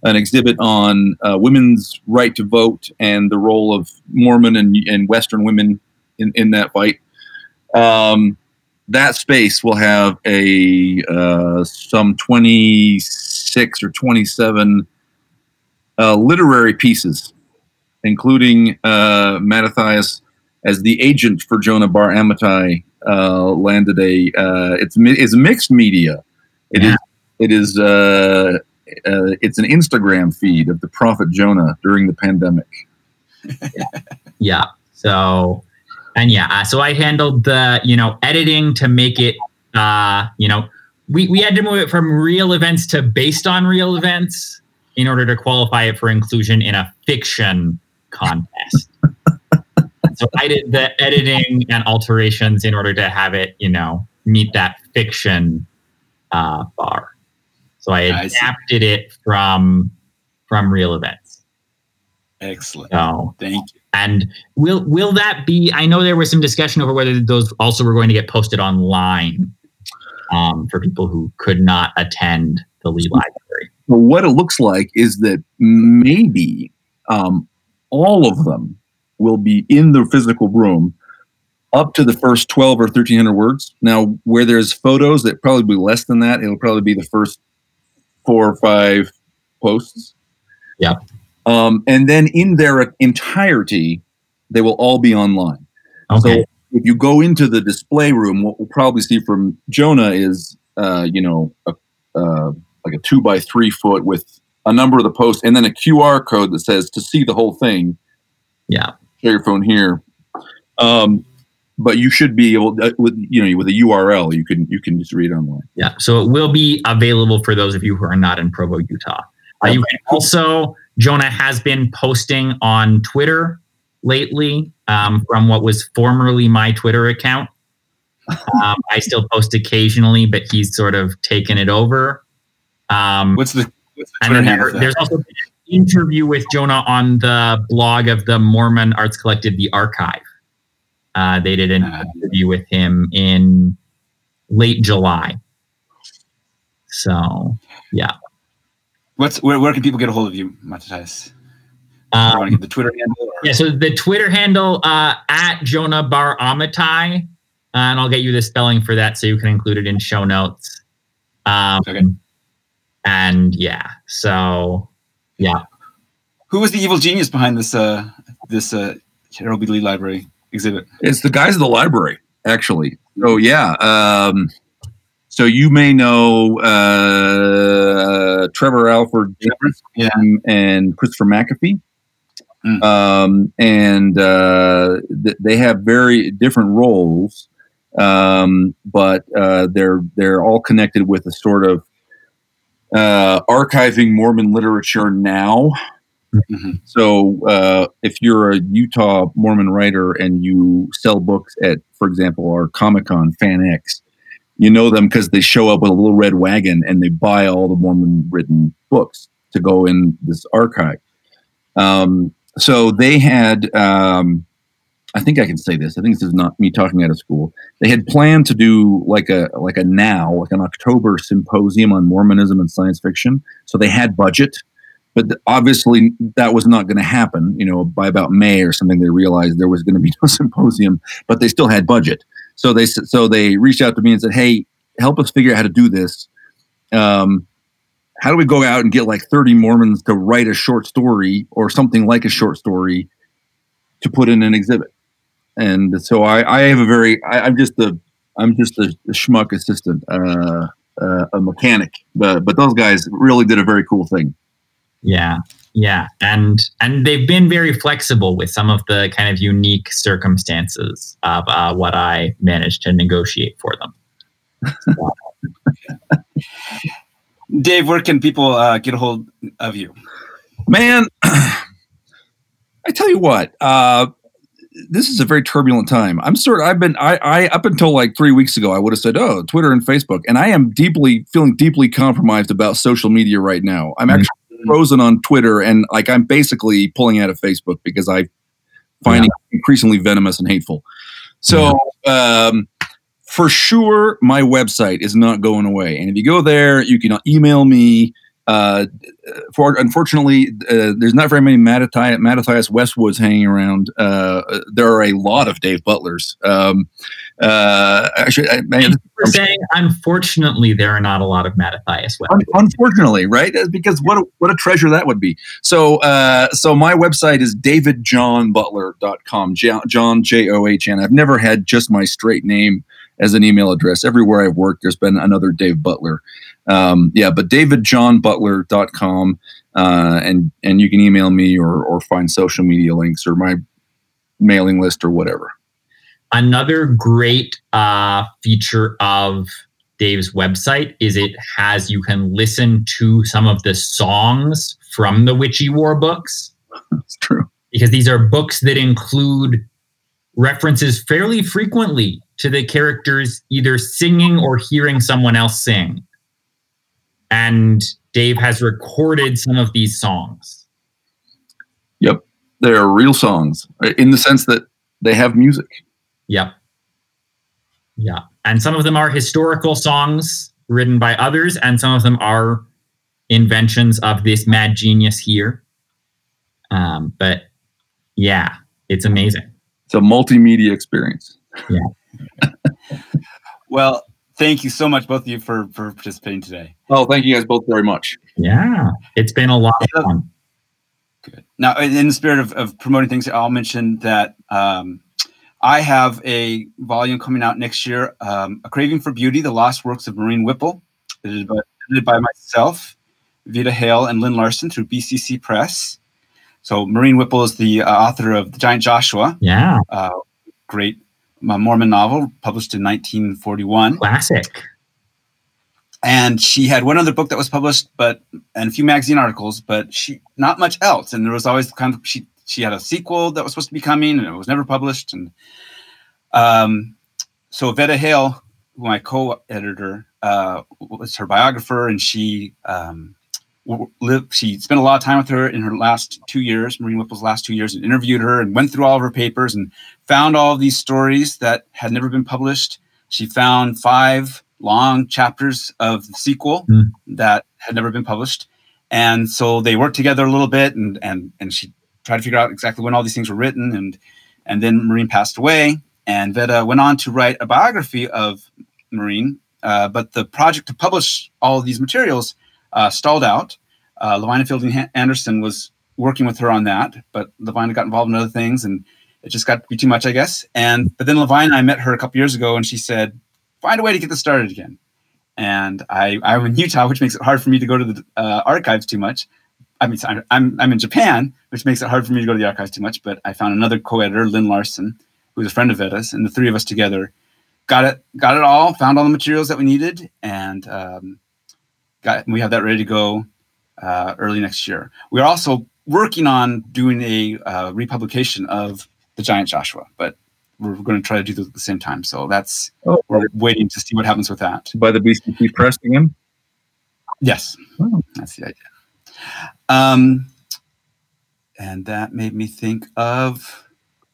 an exhibit on uh, women's right to vote and the role of Mormon and, and Western women in, in that fight. Um, that space will have a uh, some 26 or 27 uh, literary pieces, including uh, Mattathias as the agent for Jonah Bar Amitai, uh, landed a uh, it's it's mixed media. It Yeah. is it is uh, uh, it's an Instagram feed of the prophet Jonah during the pandemic. [laughs] Yeah. So, and yeah, uh, so I handled the, you know, editing to make it, uh, you know, we, we had to move it from real events to based on real events in order to qualify it for inclusion in a fiction contest. So I did the editing and alterations in order to have it, you know, meet that fiction uh, bar. So I I adapted it from from real events. Excellent. So Thank you. and will will that be? I know there was some discussion over whether those also were going to get posted online um, for people who could not attend the Lee Library. Well, what it looks like is that maybe um, all of them will be in the physical room up to the first 12 or 1300 words. Now, where there's photos that probably be less than that, it'll probably be the first four or five posts. Yeah. Um, and then in their entirety, they will all be online. Okay. So if you go into the display room, what we'll probably see from Jonah is, uh, you know, a, uh, like a two by three foot with a number of the posts, and then a QR code that says to see the whole thing. Yeah. Share your phone here. Um, but you should be able, uh, with you know, with a URL, you can you can just read online. Yeah. So it will be available for those of you who are not in Provo, Utah. Uh, you can also, Jonah has been posting on Twitter lately um, from what was formerly my Twitter account. Um, I still post occasionally, but he's sort of taken it over. Um, What's the, what's the and then there, there's also been an interview with Jonah on the blog of the Mormon Arts Collective, The Archive. Uh, they did an Ah. interview with him in late July. So, yeah. What's where, where can people get a hold of you, Matthias? I want to um, the Twitter handle. Or, yeah. So the Twitter handle uh, at Jonah Bar Amitai, uh, and I'll get you the spelling for that so you can include it in show notes. Um, Okay. And yeah, so yeah. Who was the evil genius behind this uh, this uh, Harold B. Lee Library exhibit? It's the guys at the library, actually. So yeah. Um, so you may know uh, Trevor Alvord Yeah. and, and Christopher McAfee. Mm. Um, and uh, th- they have very different roles, um, but uh, they're they're all connected with a sort of uh, archiving Mormon literature now. Mhm. So uh, if you're a Utah Mormon writer and you sell books at, for example, our Comic Con Fan X, you know them because they show up with a little red wagon and they buy all the Mormon written books to go in this archive. Um, so they had, um, I think I can say this. I think this is not me talking out of school. They had planned to do like a like a now like an October symposium on Mormonism and science fiction. So they had budget, but obviously that was not going to happen. You know, by about May or something, they realized there was going to be [laughs] no symposium, but they still had budget. So they so they reached out to me and said, "Hey, help us figure out how to do this." Um, how do we go out and get like 30 Mormons to write a short story or something like a short story to put in an exhibit? And so I, I have a very, I, am just a, I'm just a, a schmuck assistant, uh, uh, a mechanic, but, but those guys really did a very cool thing. Yeah. Yeah. And, and they've been very flexible with some of the kind of unique circumstances of uh, what I managed to negotiate for them. Dave, where can people uh, get a hold of you? Man, [clears throat] I tell you what, uh, this is a very turbulent time. I'm sort of, I've been, I, I, up until like three weeks ago, I would have said, oh, Twitter and Facebook. And I am deeply, feeling deeply compromised about social media right now. I'm actually mm-hmm. frozen on Twitter and like I'm basically pulling out of Facebook because I find yeah. it increasingly venomous and hateful. So, yeah. um, for sure, my website is not going away. And if you go there, you can email me. Uh, for unfortunately, uh, there's not very many Mattathias, Mattathias Westwoods hanging around. Uh, there are a lot of Dave Butlers. Um, uh, actually, I, man, You're saying unfortunately there are not a lot of Mattathias Westwoods. Unfortunately, right? Because what a, what a treasure that would be. So, uh, so my website is davidjohnbutler.com. John J O H N. I've never had just my straight name as an email address. Everywhere I've worked, there's been another Dave Butler. Um, yeah, but davidjohnbutler.com. Uh, and, and you can email me or, or find social media links or my mailing list or whatever. Another great uh, feature of Dave's website is it has you can listen to some of the songs from the Witchy War books. That's true. Because these are books that include references fairly frequently to the characters either singing or hearing someone else sing. And Dave has recorded some of these songs. Yep. They're real songs in the sense that they have music. Yep. Yeah. And some of them are historical songs written by others, and some of them are inventions of this mad genius here. Um, but yeah, it's amazing. It's a multimedia experience. Yeah. [laughs] well, thank you so much, both of you, for for participating today. Oh, thank you guys both very much. Yeah, it's been a lot of fun. Good. Now, in the spirit of, of promoting things, I'll mention that um, I have a volume coming out next year, um, A Craving for Beauty, The Lost Works of Maureen Whipple, edited by, edited by myself, Veda Hale, and Lynn Larson through BCC Press. So Maureen Whipple is the uh, author of The Giant Joshua. Yeah. Uh, great a Mormon novel published in 1941. Classic. And she had one other book that was published, but and a few magazine articles, but she not much else. And there was always kind of she she had a sequel that was supposed to be coming, and it was never published. And um, so Veda Hale, my co-editor, uh, was her biographer, and she um, lived, she spent a lot of time with her in her last two years, Maureen Whipple's last two years, and interviewed her and went through all of her papers and found all of these stories that had never been published. She found five long chapters of the sequel mm. that had never been published. And so they worked together a little bit and and and she tried to figure out exactly when all these things were written and and then Maureen passed away and Veda went on to write a biography of Maureen. Uh, but the project to publish all of these materials uh, stalled out. Uh, Lavina Fielding Anderson was working with her on that, but Lavina got involved in other things, and it just got to be too much, I guess. And but then Lavina, I met her a couple years ago, and she said, "Find a way to get this started again." And I, I'm in Utah, which makes it hard for me to go to the uh, archives too much. I mean, I'm I'm in Japan, which makes it hard for me to go to the archives too much. But I found another co-editor, Lynn Larson, who's a friend of Veda's, and the three of us together got it got it all, found all the materials that we needed, and um, got we have that ready to go uh, early next year. We're also working on doing a uh, republication of the Giant Joshua, but we're going to try to do those at the same time. So that's oh, we're waiting to see what happens with that. By the BCC press again. Yes, oh. that's the idea. Um, and that made me think of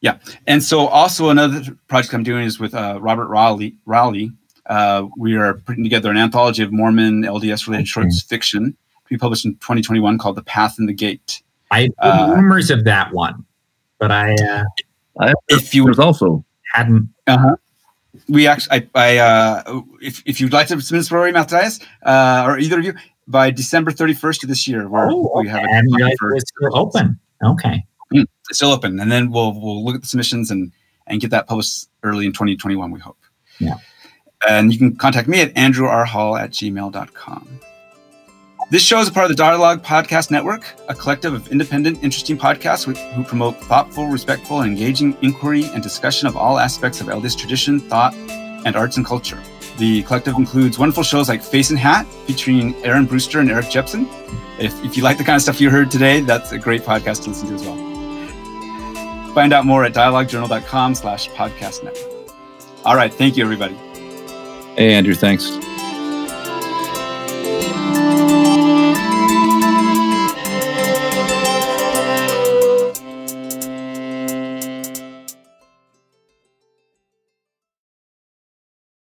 yeah, and so also another project I'm doing is with uh, Robert Raleigh. Raleigh, uh, we are putting together an anthology of Mormon LDS related okay. short fiction to be published in 2021 called The Path and the Gate. I uh, rumors of that one, but I, uh, I if you was also hadn't. Uh-huh. We actually, I, I uh, if if you'd like to submit a story, Matthias, uh, or either of you, by December 31st of this year, where Oh, we have okay. I didn't for- still open. Okay. it's still open, and then we'll we'll look at the submissions and and get that published early in 2021. We hope. Yeah. And you can contact me at andrewrhall at gmail.com. This show is a part of the Dialogue Podcast Network, a collective of independent, interesting podcasts who, promote thoughtful, respectful, and engaging inquiry and discussion of all aspects of LDS tradition, thought, and arts and culture. The collective includes wonderful shows like Face and Hat, featuring Aaron Brewster and Eric Jepson. If, if you like the kind of stuff you heard today, that's a great podcast to listen to as well. Find out more at dialoguejournal.com slash podcast network. All right. Thank you, everybody. Hey, Andrew, thanks.